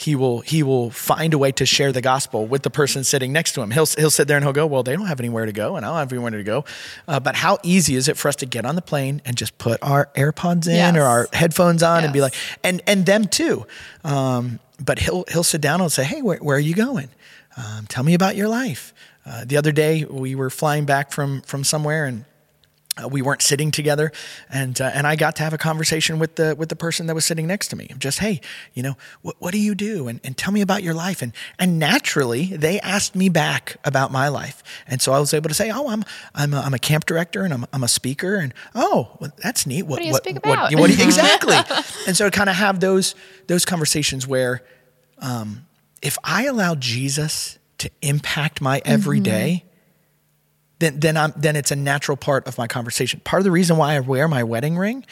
He will he will find a way to share the gospel with the person sitting next to him. He'll he'll sit there and he'll go, well, they don't have anywhere to go, and I don't have anywhere to go. Uh, but how easy is it for us to get on the plane and just put our AirPods in Yes. or our headphones on and be like, and and them too. Um, but he'll he'll sit down and say, hey, where, where are you going? Um, tell me about your life. Uh, the other day we were flying back from from somewhere and uh, we weren't sitting together, and uh, and I got to have a conversation with the with the person that was sitting next to me. Just hey, you know, what what do you do, and and tell me about your life, and and naturally they asked me back about my life, and so I was able to say, oh, I'm I'm a, I'm a camp director and I'm I'm a speaker, and oh, well, that's neat. What do you what, speak about? what you- (laughs) exactly, and so to kind of have those those conversations where, um, if I allow Jesus to impact my everyday then then I'm then it's a natural part of my conversation. Part of the reason why I wear my wedding ring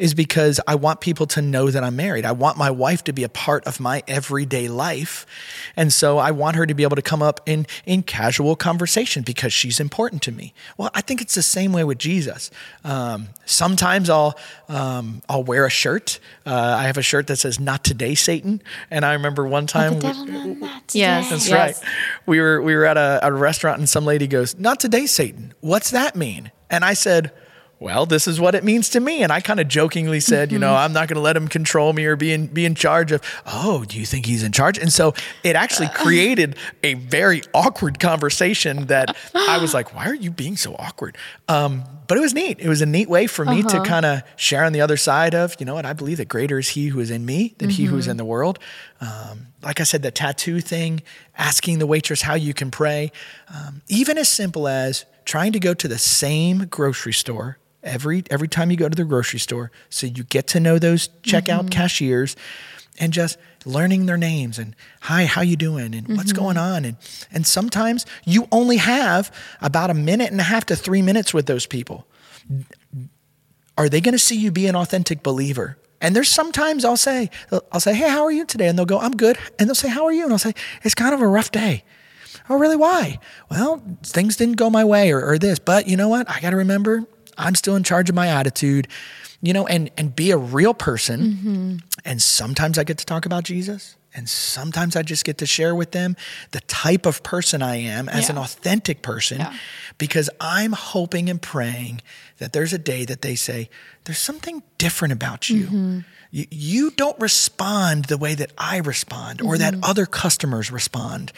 is because I want people to know that I'm married. I want my wife to be a part of my everyday life. And so I want her to be able to come up in in casual conversation because she's important to me. Well, I think it's the same way with Jesus. Um, sometimes I'll um, I'll wear a shirt. Uh, I have a shirt that says "Not today, Satan," and I remember one time the we- not, not Yes. that's Yes. right. We were we were at a, a restaurant and some lady goes, "Not today, Satan. What's that mean?" And I said, "Well, this is what it means to me." And I kind of jokingly said, "You know, I'm not going to let him control me or be in be in charge of." Oh, do you think he's in charge? And so it actually created a very awkward conversation that I was like, "Why are you being so awkward?" Um, but it was neat. It was a neat way for me to kind of share on the other side of, you know what, I believe that greater is he who is in me than he who is in the world. Um, like I said, the tattoo thing, asking the waitress how you can pray, um, even as simple as trying to go to the same grocery store every every time you go to the grocery store, so you get to know those checkout mm-hmm. cashiers, and just learning their names and hi, how you doing, and what's mm-hmm. going on, and and sometimes you only have about a minute and a half to three minutes with those people are they going to see you be an authentic believer? And there's sometimes I'll say, I'll say, hey, how are you today? And they'll go, I'm good. And they'll say, how are you? And I'll say, it's kind of a rough day. Oh, really? Why? Well, things didn't go my way or, or this. But you know what? I got to remember I'm still in charge of my attitude, you know, and, and be a real person. And sometimes I get to talk about Jesus. And sometimes I just get to share with them the type of person I am as Yeah. an authentic person Yeah. because I'm hoping and praying that there's a day that they say, There's something different about you. Mm-hmm. You, you don't respond the way that I respond or that Mm-hmm. other customers respond.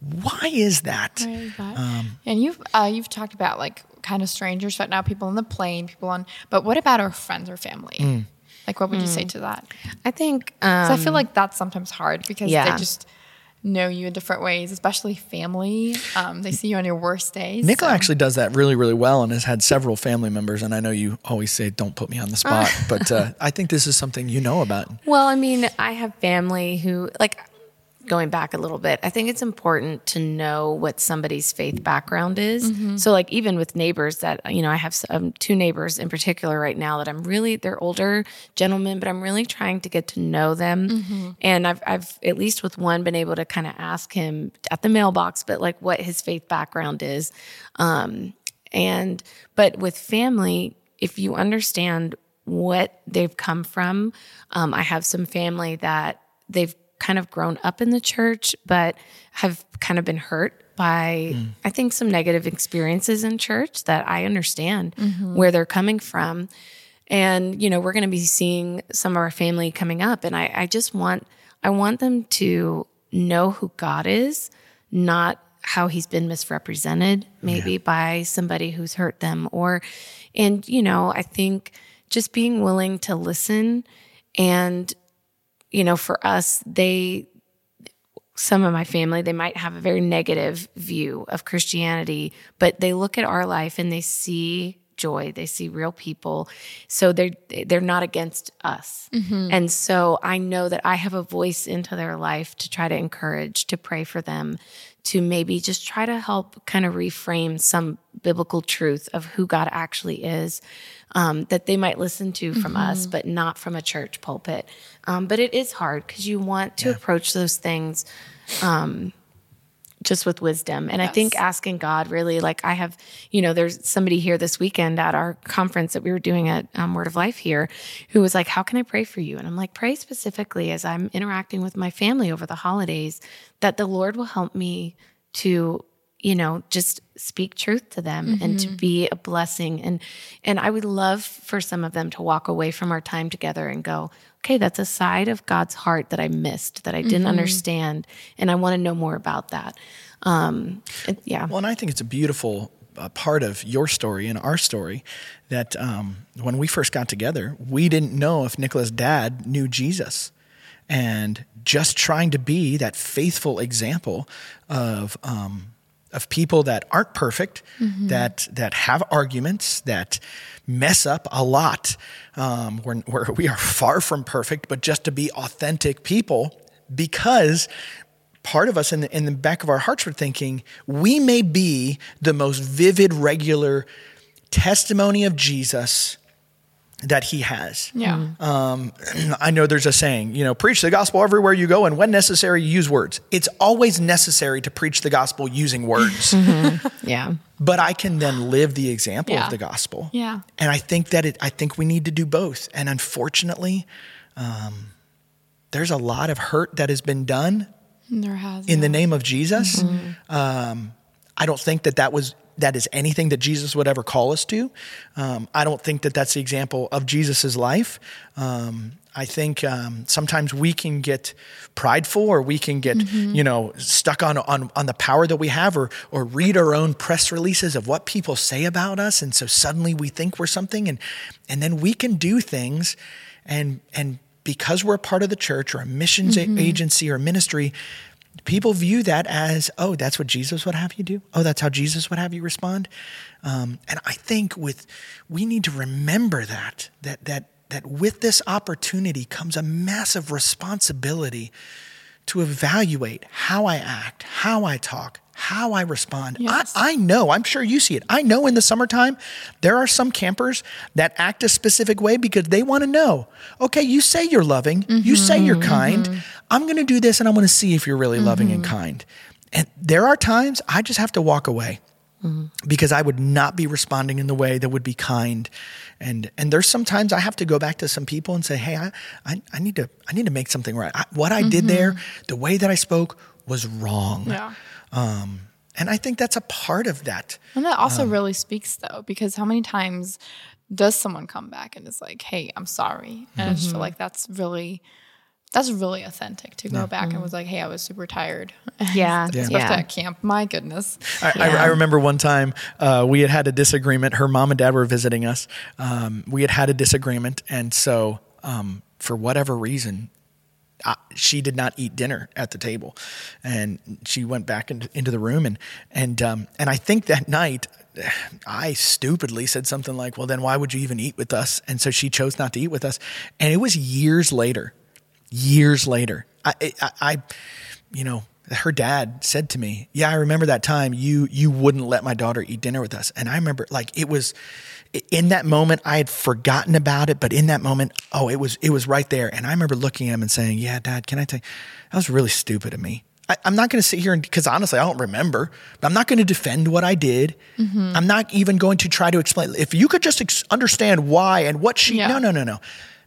Why is that? Why is that? Um, and you've uh, you've talked about like kind of strangers right now, people on the plane, people on. But what about our friends or family? Mm. Like, what would you say to that? I think, um, I feel like that's sometimes hard because yeah. they just know you in different ways, especially family. Um, they see you on your worst days. Nicola so- actually does that really, really well and has had several family members. And I know you always say, don't put me on the spot, (laughs) but uh, I think this is something you know about. Well, I mean, I have family who, like, going back a little bit, I think it's important to know what somebody's faith background is. So, like, even with neighbors that, you know, I have um, two neighbors in particular right now that I'm really, they're older gentlemen, but I'm really trying to get to know them. And I've, I've, at least with one, been able to kind of ask him at the mailbox, but like what his faith background is. Um, and, but with family, if you understand what they've come from. Um, I have some family that they've kind of grown up in the church, but have kind of been hurt by, I think, some negative experiences in church that I understand mm-hmm. where they're coming from. And, you know, we're going to be seeing some of our family coming up. And I, I just want, I want them to know who God is, not how he's been misrepresented, maybe by somebody who's hurt them. Or, and, you know, I think just being willing to listen and, you know, for us, they, some of my family, they might have a very negative view of Christianity, but they look at our life and they see joy, they see real people. So they're they're not against us. Mm-hmm. And so I know that I have a voice into their life to try to encourage, to pray for them, to maybe just try to help kind of reframe some biblical truth of who God actually is. Um, that they might listen to from us, but not from a church pulpit. Um, but it is hard because you want to approach those things um, just with wisdom. And I think asking God really, like I have, you know, there's somebody here this weekend at our conference that we were doing at um, Word of Life here who was like, How can I pray for you? And I'm like, Pray specifically as I'm interacting with my family over the holidays that the Lord will help me to you know just speak truth to them and to be a blessing. And and I would love for some of them to walk away from our time together and go okay that's a side of God's heart that I missed that I didn't understand and I want to know more about that. Um it- yeah. Well, and I think it's a beautiful uh, part of your story and our story that um, when we first got together, we didn't know if Nicola's dad knew Jesus. And just trying to be that faithful example of, um, of people that aren't perfect, that, that have arguments, that mess up a lot, um, where, where we are far from perfect, but just to be authentic people because part of us in the, in the back of our hearts were thinking we may be the most vivid, regular testimony of Jesus that he has. Yeah. Um, (clears throat) I know there's a saying, you know, preach the gospel everywhere you go, and when necessary, use words. It's always necessary to preach the gospel using words, (laughs) yeah but I can then live the example Yeah. of the gospel. Yeah. And I think that it, I think we need to do both. And unfortunately, um, there's a lot of hurt that has been done There has. in the name of Jesus. Um, I don't think that that was that is anything that Jesus would ever call us to. Um, I don't think that that's the example of Jesus's life. Um, I think um, sometimes we can get prideful, or we can get you know stuck on, on on the power that we have, or or read our own press releases of what people say about us, and so suddenly we think we're something, and and then we can do things, and and because we're a part of the church or a missions a- agency or ministry, people view that as, oh, that's what Jesus would have you do. Oh, that's how Jesus would have you respond. Um, and I think with we need to remember that that that that with this opportunity comes a massive responsibility to evaluate how I act, how I talk, how I respond. Yes. I, I know, I'm sure you see it. I know in the summertime, there are some campers that act a specific way because they want to know, okay, you say you're loving, you say you're mm-hmm. kind. Mm-hmm. I'm going to do this and I'm going to see if you're really loving and mm-hmm. kind. And there are times I just have to walk away. because I would not be responding in the way that would be kind. And and there's sometimes I have to go back to some people and say, hey, I I, I need to I need to make something right. I, what I did there, the way that I spoke was wrong. Yeah. Um, and I think that's a part of that. And that Um, also really speaks though, because how many times does someone come back and is like, "Hey, I'm sorry," and I just Mm-hmm. feel like that's really, that's really authentic to go back Mm-hmm. and was like, "Hey, I was super tired." (laughs) Yeah. Especially Yeah. at camp. My goodness. I, I, I remember one time uh, we had had a disagreement. Her mom and dad were visiting us. Um, we had had a disagreement, and so um, for whatever reason, she did not eat dinner at the table, and she went back into, into the room, and and um, and I think that night. I stupidly said something like, "Well, then why would you even eat with us?" And so she chose not to eat with us. And it was years later, years later. I, I, I you know, her dad said to me, "Yeah, I remember that time you you wouldn't let my daughter eat dinner with us." And I remember like it was in that moment I had forgotten about it, but in that moment, oh, it was it was right there. And I remember looking at him and saying, "Yeah, Dad, can I tell you, that was really stupid of me." I, I'm not going to sit here and because honestly, I don't remember. But I'm not going to defend what I did. Mm-hmm. I'm not even going to try to explain. If you could just ex- understand why and what she, Yeah. no, no, no, no,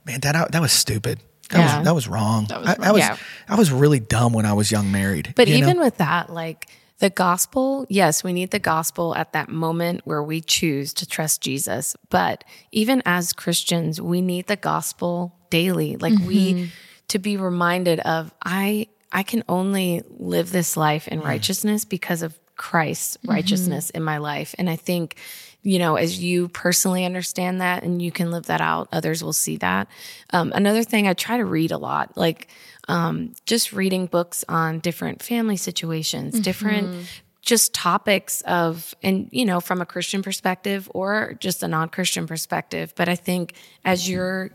man, that that was stupid. That Yeah. was that was wrong. That was I, I was Yeah. I was really dumb when I was young married. But you know? even with that, like the gospel, yes, we need the gospel at that moment where we choose to trust Jesus. But even as Christians, we need the gospel daily. Like we mm-hmm. to be reminded of I I can only live this life in mm. righteousness because of Christ's mm-hmm. righteousness in my life. And I think, you know, as you personally understand that and you can live that out, others will see that. Um, another thing, I try to read a lot, like um, just reading books on different family situations, different just topics of, and, you know, from a Christian perspective or just a non Christian perspective. But I think as you're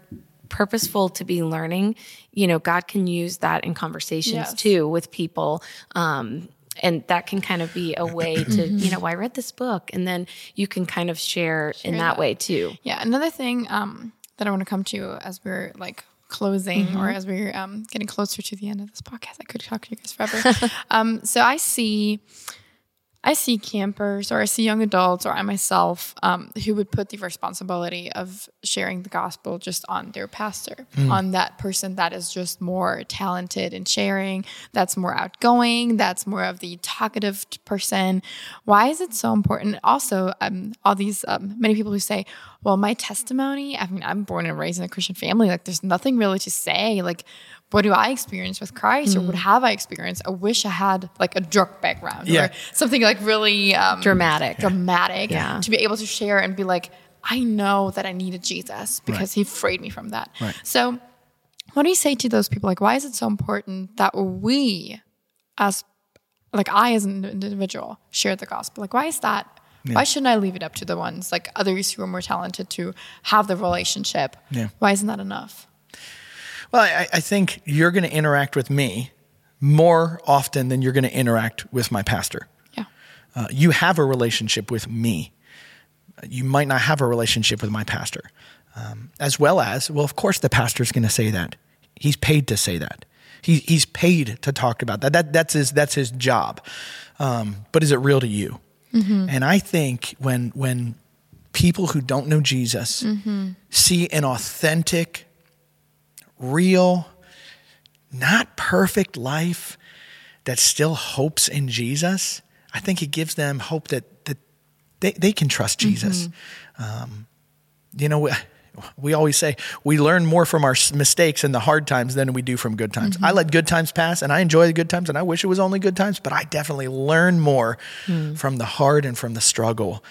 purposeful to be learning, you know, God can use that in conversations Yes. too with people. Um, and that can kind of be a (clears throat) way to, you know, I read this book, and then you can kind of share, in that, that. way too. Yeah, another thing um, that I want to come to as we're like closing Mm-hmm. or as we're um, getting closer to the end of this podcast, I could talk to you guys forever. (laughs) um, so I see, I see campers or I see young adults or I myself um, who would put the responsibility of sharing the gospel just on their pastor, on that person that is just more talented in sharing, that's more outgoing, that's more of the talkative person. Why is it so important? Also, um, all these um, many people who say, "Well, my testimony. I mean, I'm born and raised in a Christian family. Like, there's nothing really to say. Like." What do I experience with Christ, or what have I experienced? I wish I had like a drug background, Yeah. or something like really um, Dramatic. dramatic Yeah. to be able to share and be like, I know that I needed Jesus because he freed me from that. Right. So, what do you say to those people? Like, why is it so important that we, as like I as an individual, share the gospel? Like, why is that? Why shouldn't I leave it up to the ones like others who are more talented to have the relationship? Yeah. Why isn't that enough? Well, I, I think you're going to interact with me more often than you're going to interact with my pastor. Yeah. Uh, you have a relationship with me. You might not have a relationship with my pastor. Um, as well as, well, of course, the pastor's going to say that. He's paid to say that. He, he's paid to talk about that. that that's, his, that's his job. Um, but is it real to you? And I think when, when people who don't know Jesus see an authentic, real, not perfect life that still hopes in Jesus, I think it gives them hope that that they, they can trust Jesus. Um, you know, we, we always say we learn more from our mistakes and the hard times than we do from good times. I let good times pass and I enjoy the good times and I wish it was only good times, but I definitely learn more from the hard and from the struggle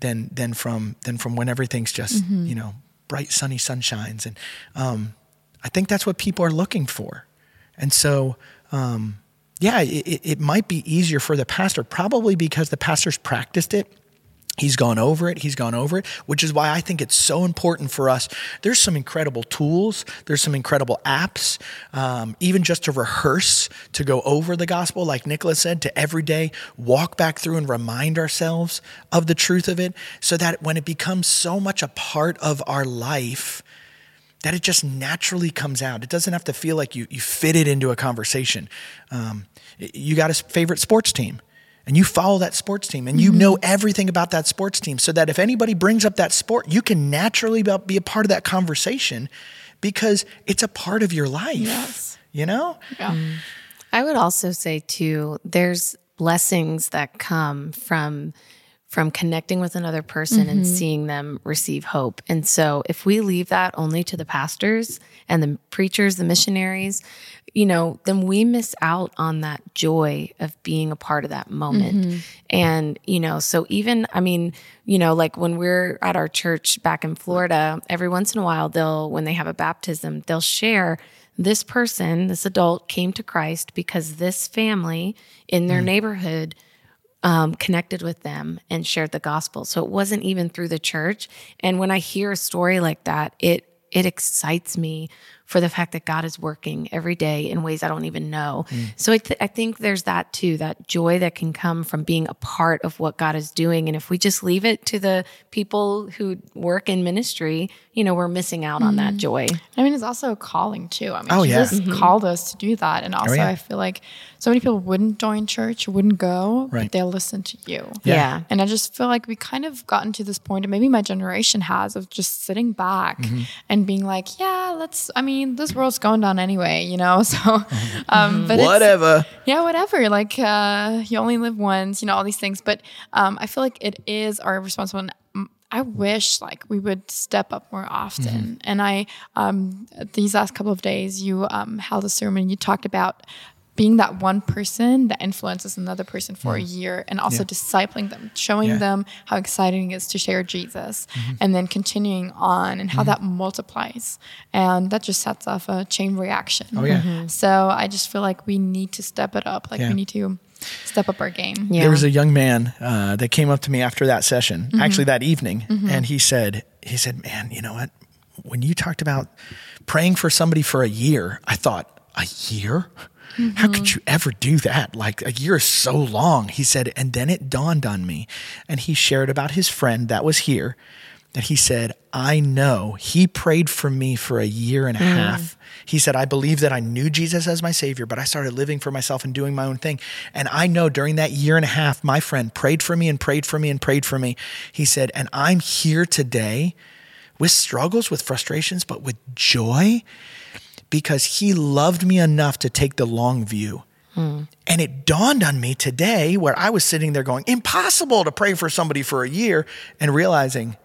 than than from than from when everything's just you know bright sunny sunshines. And um, I think that's what people are looking for, and so um, yeah, it, it- might be easier for the pastor probably because the pastor's practiced it. He's gone over it. He's gone over it, which is why I think it's so important for us. There's some incredible tools. There's some incredible apps, um, even just to rehearse, to go over the gospel, like Nicholas said, to every day walk back through and remind ourselves of the truth of it, so that when it becomes so much a part of our life, that it just naturally comes out. It doesn't have to feel like you, you fit it into a conversation. Um, you got a favorite sports team, and you follow that sports team and you know everything about that sports team so that if anybody brings up that sport, you can naturally be a part of that conversation because it's a part of your life. Yes. You know? Yeah. I would also say too, there's blessings that come from from connecting with another person and mm-hmm. seeing them receive hope. And so if we leave that only to the pastors and the preachers, the missionaries, you know, then we miss out on that joy of being a part of that moment. Mm-hmm. And, you know, so even, I mean, you know, like when we're at our church back in Florida, every once in a while, they'll, when they have a baptism, they'll share this person, this adult came to Christ because this family in their mm. neighborhood um, connected with them and shared the gospel. So it wasn't even through the church. And when I hear a story like that, it it excites me for the fact that God is working every day in ways I don't even know. Hmm. So I, th- I think there's that too, that joy that can come from being a part of what God is doing. And if we just leave it to the people who work in ministry, you know, we're missing out on that hmm. joy. I mean, it's also a calling too. I mean, Oh, yeah. Jesus mm-hmm. called us to do that. And oh, also, yeah. I feel like so many people wouldn't join church, wouldn't go, Right. but they'll listen to you. Yeah. And I just feel like we kind of gotten to this point, and maybe my generation has, of just sitting back Mm-hmm. and being like, yeah, let's, I mean, this world's going down anyway, you know? (laughs) So, um, but Whatever. yeah, whatever. Like uh, you only live once, you know, all these things. But um, I feel like it is our responsibility. I wish like we would step up more often. Mm-hmm. And I, um, these last couple of days, you um, held a sermon. You talked about being that one person that influences another person for a year, and also discipling them, showing Mm. Yeah. them how exciting it is to share Jesus, and then continuing on, and how that multiplies, and that just sets off a chain reaction. Oh, yeah. So I just feel like we need to step it up. Like Yeah. we need to step up our game. Yeah. There was a young man uh, that came up to me after that session, Mm-hmm. actually that evening, and he said, "He said, man, you know what? When you talked about praying for somebody for a year, I thought a year." How could Mm-hmm. you ever do that? Like a year is so long. He said, and then it dawned on me. And he shared about his friend that was here. That he said, I know he prayed for me for a year and a half. He said, I believe that I knew Jesus as my savior, but I started living for myself and doing my own thing. And I know during that year and a half, my friend prayed for me and prayed for me and prayed for me. He said, and I'm here today with struggles, with frustrations, but with joy because he loved me enough to take the long view. And it dawned on me today where I was sitting there going, impossible to pray for somebody for a year and realizing,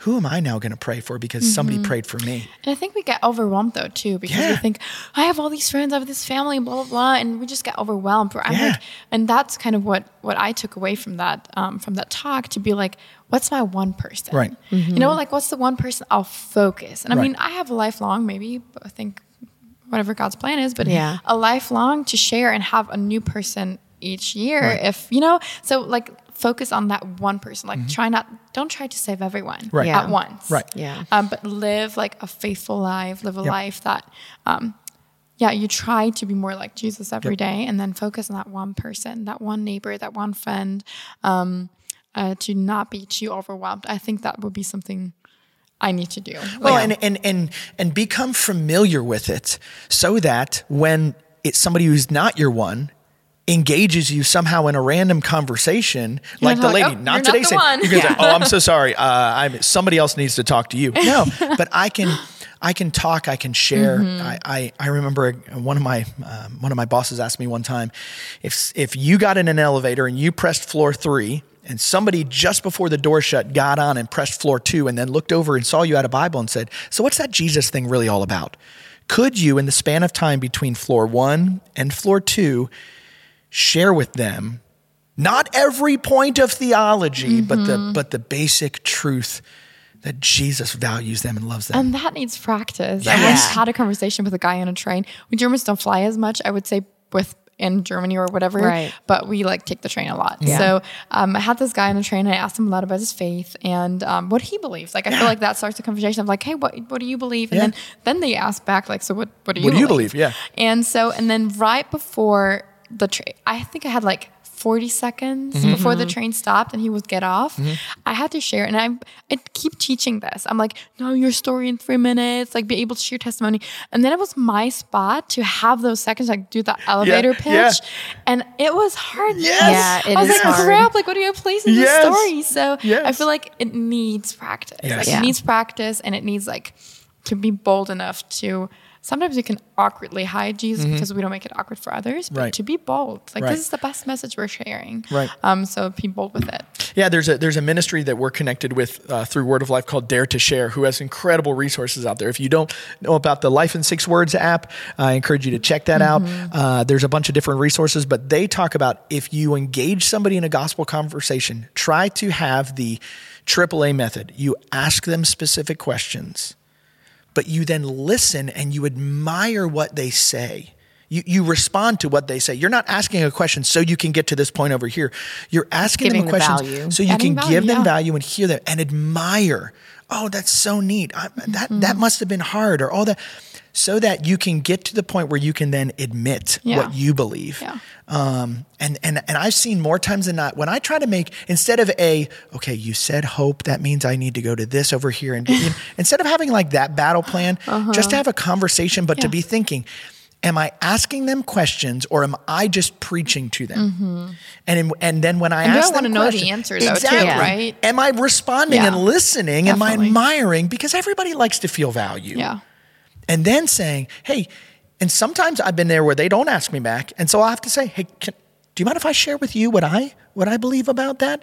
who am I now going to pray for because somebody prayed for me? And I think we get overwhelmed though too because we think I have all these friends, I have this family, blah blah blah, and we just get overwhelmed. But I'm Yeah. like, and that's kind of what what I took away from that um, from that talk to be like, what's my one person? Right. You know, like what's the one person I'll focus? And I Right. mean, I have a lifelong, maybe I think whatever God's plan is, but Yeah. a lifelong to share and have a new person each year. If you know, so like focus on that one person. Like try not, don't try to save everyone Mm-hmm. Right. Yeah. at once. Right. Yeah. Um, but live like a faithful life, live a Yep. life that, um, yeah, you try to be more like Jesus every day, and then focus on that one person, that one neighbor, that one friend, um, uh, to not be too overwhelmed. I think that would be something I need to do. Well, Like, and, and and and become familiar with it so that when it's somebody who's not your one engages you somehow in a random conversation, like not the like, lady, "Oh, not not today, the saying, you're gonna say, "Oh, I'm so sorry. Uh, I'm somebody else needs to talk to you." (laughs) No, but I can. I can talk. I can share. Mm-hmm. I, I, I remember one of my um, one of my bosses asked me one time, if if you got in an elevator and you pressed floor three, and somebody just before the door shut got on and pressed floor two, and then looked over and saw you had a Bible and said, "So what's that Jesus thing really all about?" Could you, in the span of time between floor one and floor two, share with them not every point of theology, but the but the basic truth that Jesus values them and loves them. and that needs practice. I once had a conversation with a guy on a train. We Germans don't fly as much, I would say, with in Germany or whatever. Right. But we like take the train a lot. Yeah. So um, I had this guy on the train. And I asked him a lot about his faith and um, what he believes. Like I Yeah. feel like that starts the conversation of like, hey, what what do you believe? And Yeah. then then they ask back like, so what what do you What do you believe? believe? Yeah. And so and then right before the train, I think I had like 40 seconds Mm-hmm. before the train stopped and he would get off, I had to share. And I, I keep teaching this. I'm like, no, your story in three minutes, like be able to share testimony. And then it was my spot to have those seconds, like do the elevator pitch. yeah. And it was hard. Yes. Yeah, it I was is like, hard. crap, like what do I place in Yes. the story? So I feel like it needs practice. Yes. Like Yeah. it needs practice and it needs like to be bold enough to sometimes we can awkwardly hide Jesus because we don't make it awkward for others. But Mm-hmm. Right. to be bold. Like Right. this is the best message we're sharing. Right. Um, so be bold with it. Yeah, there's a there's a ministry that we're connected with uh, through Word of Life called Dare to Share, who has incredible resources out there. If you don't know about the Life in Six Words app, I encourage you to check that out. Uh, there's a bunch of different resources, but they talk about if you engage somebody in a gospel conversation, try to have the AAA method. You ask them specific questions, but you then listen and you admire what they say. You, you respond to what they say. You're not asking a question so you can get to this point over here. You're asking them a question so you Adding can value, give them yeah. value and hear them and admire. Oh, that's so neat. I, that that must have been hard, or all that, so that you can get to the point where you can then admit Yeah. what you believe. Yeah. Um, and and and I've seen more times than not when I try to make instead of a okay, you said hope, that means I need to go to this over here, and (laughs) instead of having like that battle plan, just to have a conversation, but to Uh-huh. Be thinking. Am I asking them questions or am I just preaching to them? And in, and then when I Mm-hmm. And ask them wanna know the answer, though, too, exactly. right? Am I responding Yeah. and listening? Am I admiring? Because everybody likes to feel value Yeah. And then saying, "Hey," and sometimes I've been there where they don't ask me back, and so I have to say, "Hey, can, do you mind if I share with you what I what I believe about that?"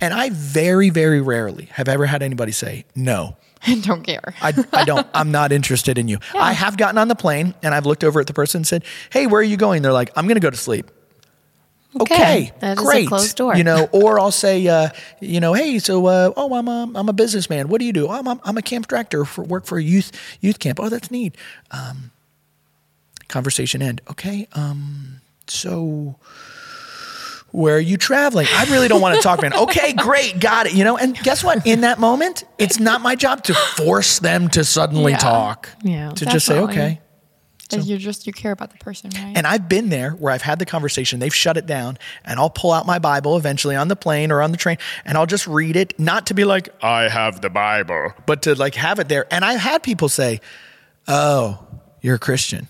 And I very very rarely have ever had anybody say no. And (laughs) don't care. I, I don't. I'm not interested in you. (laughs) I have gotten on the plane and I've looked over at the person and said, "Hey, where are you going?" They're like, "I'm going to go to sleep." Okay, That is a great. closed door. You know, or I'll say, uh, you know, hey, so uh, oh, I'm a I'm a businessman. What do you do? Oh, I'm a, I'm a camp director for work for a youth youth camp. Oh, that's neat. Um, conversation end. Okay. Um, so where are you traveling? I really don't want to talk, man. Okay, (laughs) great, got it. You know, and guess what? In that moment, it's not my job to force them to suddenly Yeah. talk. Yeah. To just say, okay. And you're just you care about the person, right? And I've been there where I've had the conversation, they've shut it down, and I'll pull out my Bible eventually on the plane or on the train, and I'll just read it, not to be like, I have the Bible, but to like have it there. And I've had people say, Oh, you're a Christian.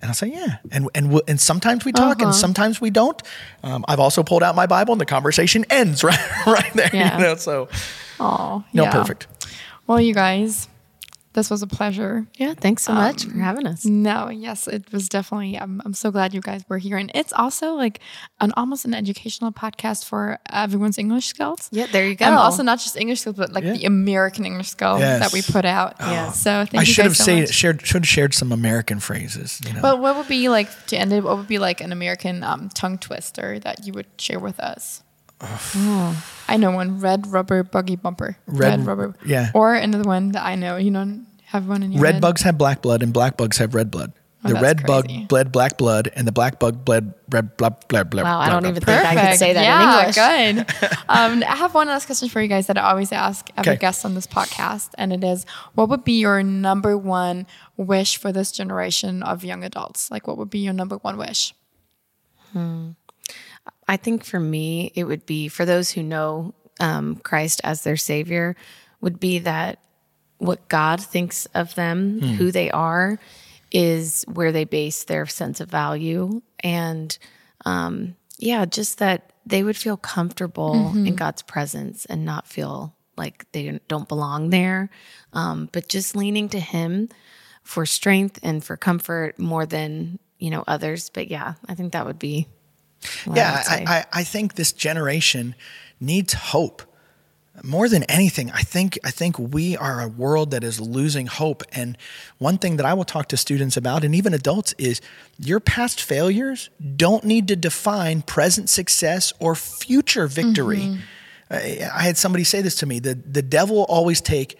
And I'll say, yeah. And and and sometimes we talk, and sometimes we don't. Um, I've also pulled out my Bible, and the conversation ends (laughs) right right there. Yeah. You know, so oh, no, yeah. perfect. Well, you guys, this was a pleasure. Yeah. Thanks so much for having us. No, yes, it was definitely. I'm, I'm so glad you guys were here, and it's also like an almost an educational podcast for everyone's English skills. Yeah, there you go. And also not just English skills, but like Yeah. the American English skills Yes. that we put out. Yeah. So thank I you should have guys so say, much. shared should have shared some American phrases. You know, But what would be like to end it? What would be like an American um, tongue twister that you would share with us? I know one: red rubber buggy bumper. Red- rubber. yeah. Or another one that I know. You know, have one in your red head? bugs have black blood, and black bugs have red blood. Oh, the red crazy. bug bled black blood, and the black bug bled red blood. Bled, bled, Wow, I don't bled, even bled. think I could say that yeah, in English. good. (laughs) um, I have one last question for you guys that I always ask every Okay. guest on this podcast, and it is: What would be your number one wish for this generation of young adults? Like, what would be your number one wish? I think for me, it would be for those who know um, Christ as their Savior, would be that what God thinks of them, who they are, is where they base their sense of value. And um, yeah, just that they would feel comfortable in God's presence and not feel like they don't belong there, um, but just leaning to Him for strength and for comfort more than you know others. But yeah, I think that would be I Yeah. I, I, I think this generation needs hope more than anything. I think I think we are a world that is losing hope. And one thing that I will talk to students about, and even adults, is your past failures don't need to define present success or future victory. Mm-hmm. I, I had somebody say this to me: the the devil will always take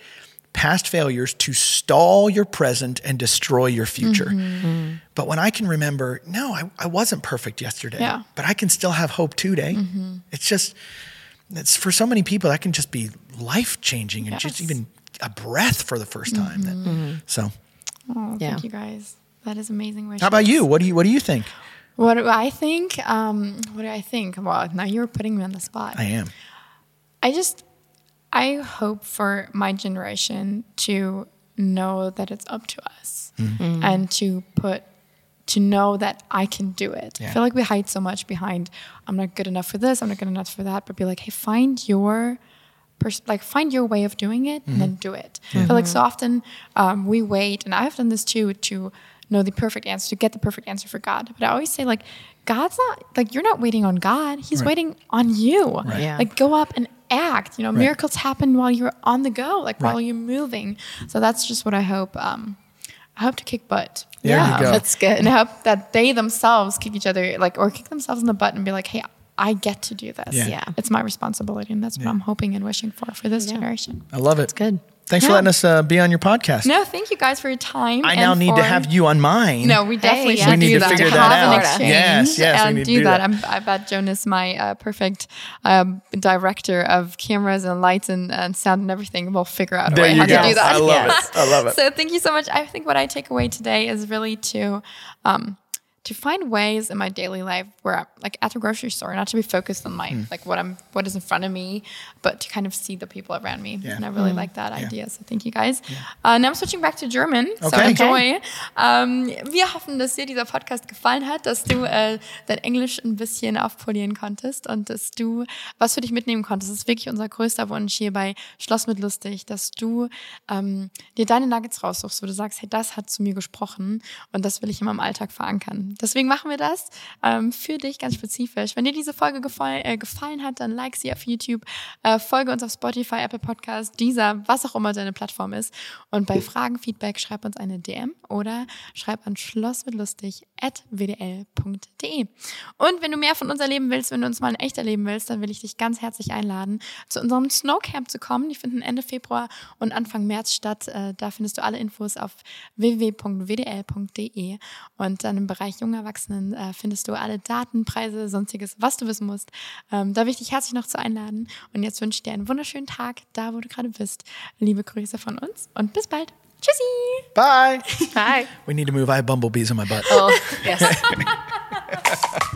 past failures to stall your present and destroy your future. Mm-hmm. Mm-hmm. But when I can remember, no, I, I wasn't perfect yesterday, Yeah. but I can still have hope today. Mm-hmm. It's just, it's for so many people that can just be life changing and just even a breath for the first time. That- so, Oh, Yeah. thank you guys. That is amazing. Wishes. how about you? What do you What do you think? What do I think? Um, what do I think? Well, now you're putting me on the spot. I am. I just, I hope for my generation to know that it's up to us Mm-hmm. and to put, to know that I can do it. I feel like we hide so much behind, I'm not good enough for this, I'm not good enough for that, but be like, hey, find your, pers- like find your way of doing it and then do it. I feel like so often um, we wait, and I've done this too, to know the perfect answer, to get the perfect answer for God. But I always say, like, God's not, like, you're not waiting on God, He's Right. waiting on you. Yeah. Like, go up and act. You know, miracles happen while you're on the go, like while you're moving. So that's just what I hope. Um, I hope to kick butt. There you go. That's good. And I hope that they themselves kick each other, like, or kick themselves in the butt and be like, hey, I get to do this. Yeah. Yeah. It's my responsibility. And that's what I'm hoping and wishing for for this generation. I love it. It's good. Thanks for letting us uh, be on your podcast. No, thank you guys for your time. I now and need to have you on mine. No, we definitely yeah. should We need do to that. figure have that an out. exchange Yes, yes, we and need to do do that. that. I'm, I bet Jonas, my uh, perfect um, director of cameras and lights and, and sound and everything, will figure out a There way you how go. to do that. I love Yes. it. I love (laughs) it. So thank you so much. I think what I take away today is really to um, to find ways in my daily life where I'm like at the grocery store, not to be focused on my like what I'm what is in front of me, but to kind of see the people around me. Yeah. And I really like that idea. So thank you guys. Uh, now I'm switching back to German. So Okay. enjoy. Ähm, wir hoffen, dass dir dieser Podcast gefallen hat, dass du äh, dein Englisch ein bisschen aufpolieren konntest und dass du was für dich mitnehmen konntest. Das ist wirklich unser größter Wunsch hier bei Schloss mit Lustig, dass du ähm, dir deine Nuggets raussuchst, wo du sagst, hey, das hat zu mir gesprochen und das will ich in meinem Alltag verankern. Deswegen machen wir das ähm, für dich ganz spezifisch. Wenn dir diese Folge gefallen, äh, gefallen hat, dann like sie auf YouTube, äh, folge uns auf Spotify, Apple Podcast, dieser, was auch immer deine Plattform ist. Und bei Fragen, Feedback, schreib uns eine DM oder schreib an schlossmitlustig.wdl.de. Und wenn du mehr von uns erleben willst, wenn du uns mal in echt erleben willst, dann will ich dich ganz herzlich einladen, zu unserem Snowcamp zu kommen. Die finden Ende Februar und Anfang März statt. Äh, Da findest du alle Infos auf www.wdl.de und dann im Bereich junger Erwachsenen äh, findest du alle Daten, Preise, sonstiges, was du wissen musst. Ähm, Da will ich dich herzlich noch zu einladen. Und jetzt wünsche ich dir einen wunderschönen Tag, da wo du gerade bist. Liebe Grüße von uns und bis bald. Tschüssi! Bye. Hi. We need to move. I have bumblebees on my butt. Oh, yes. (laughs)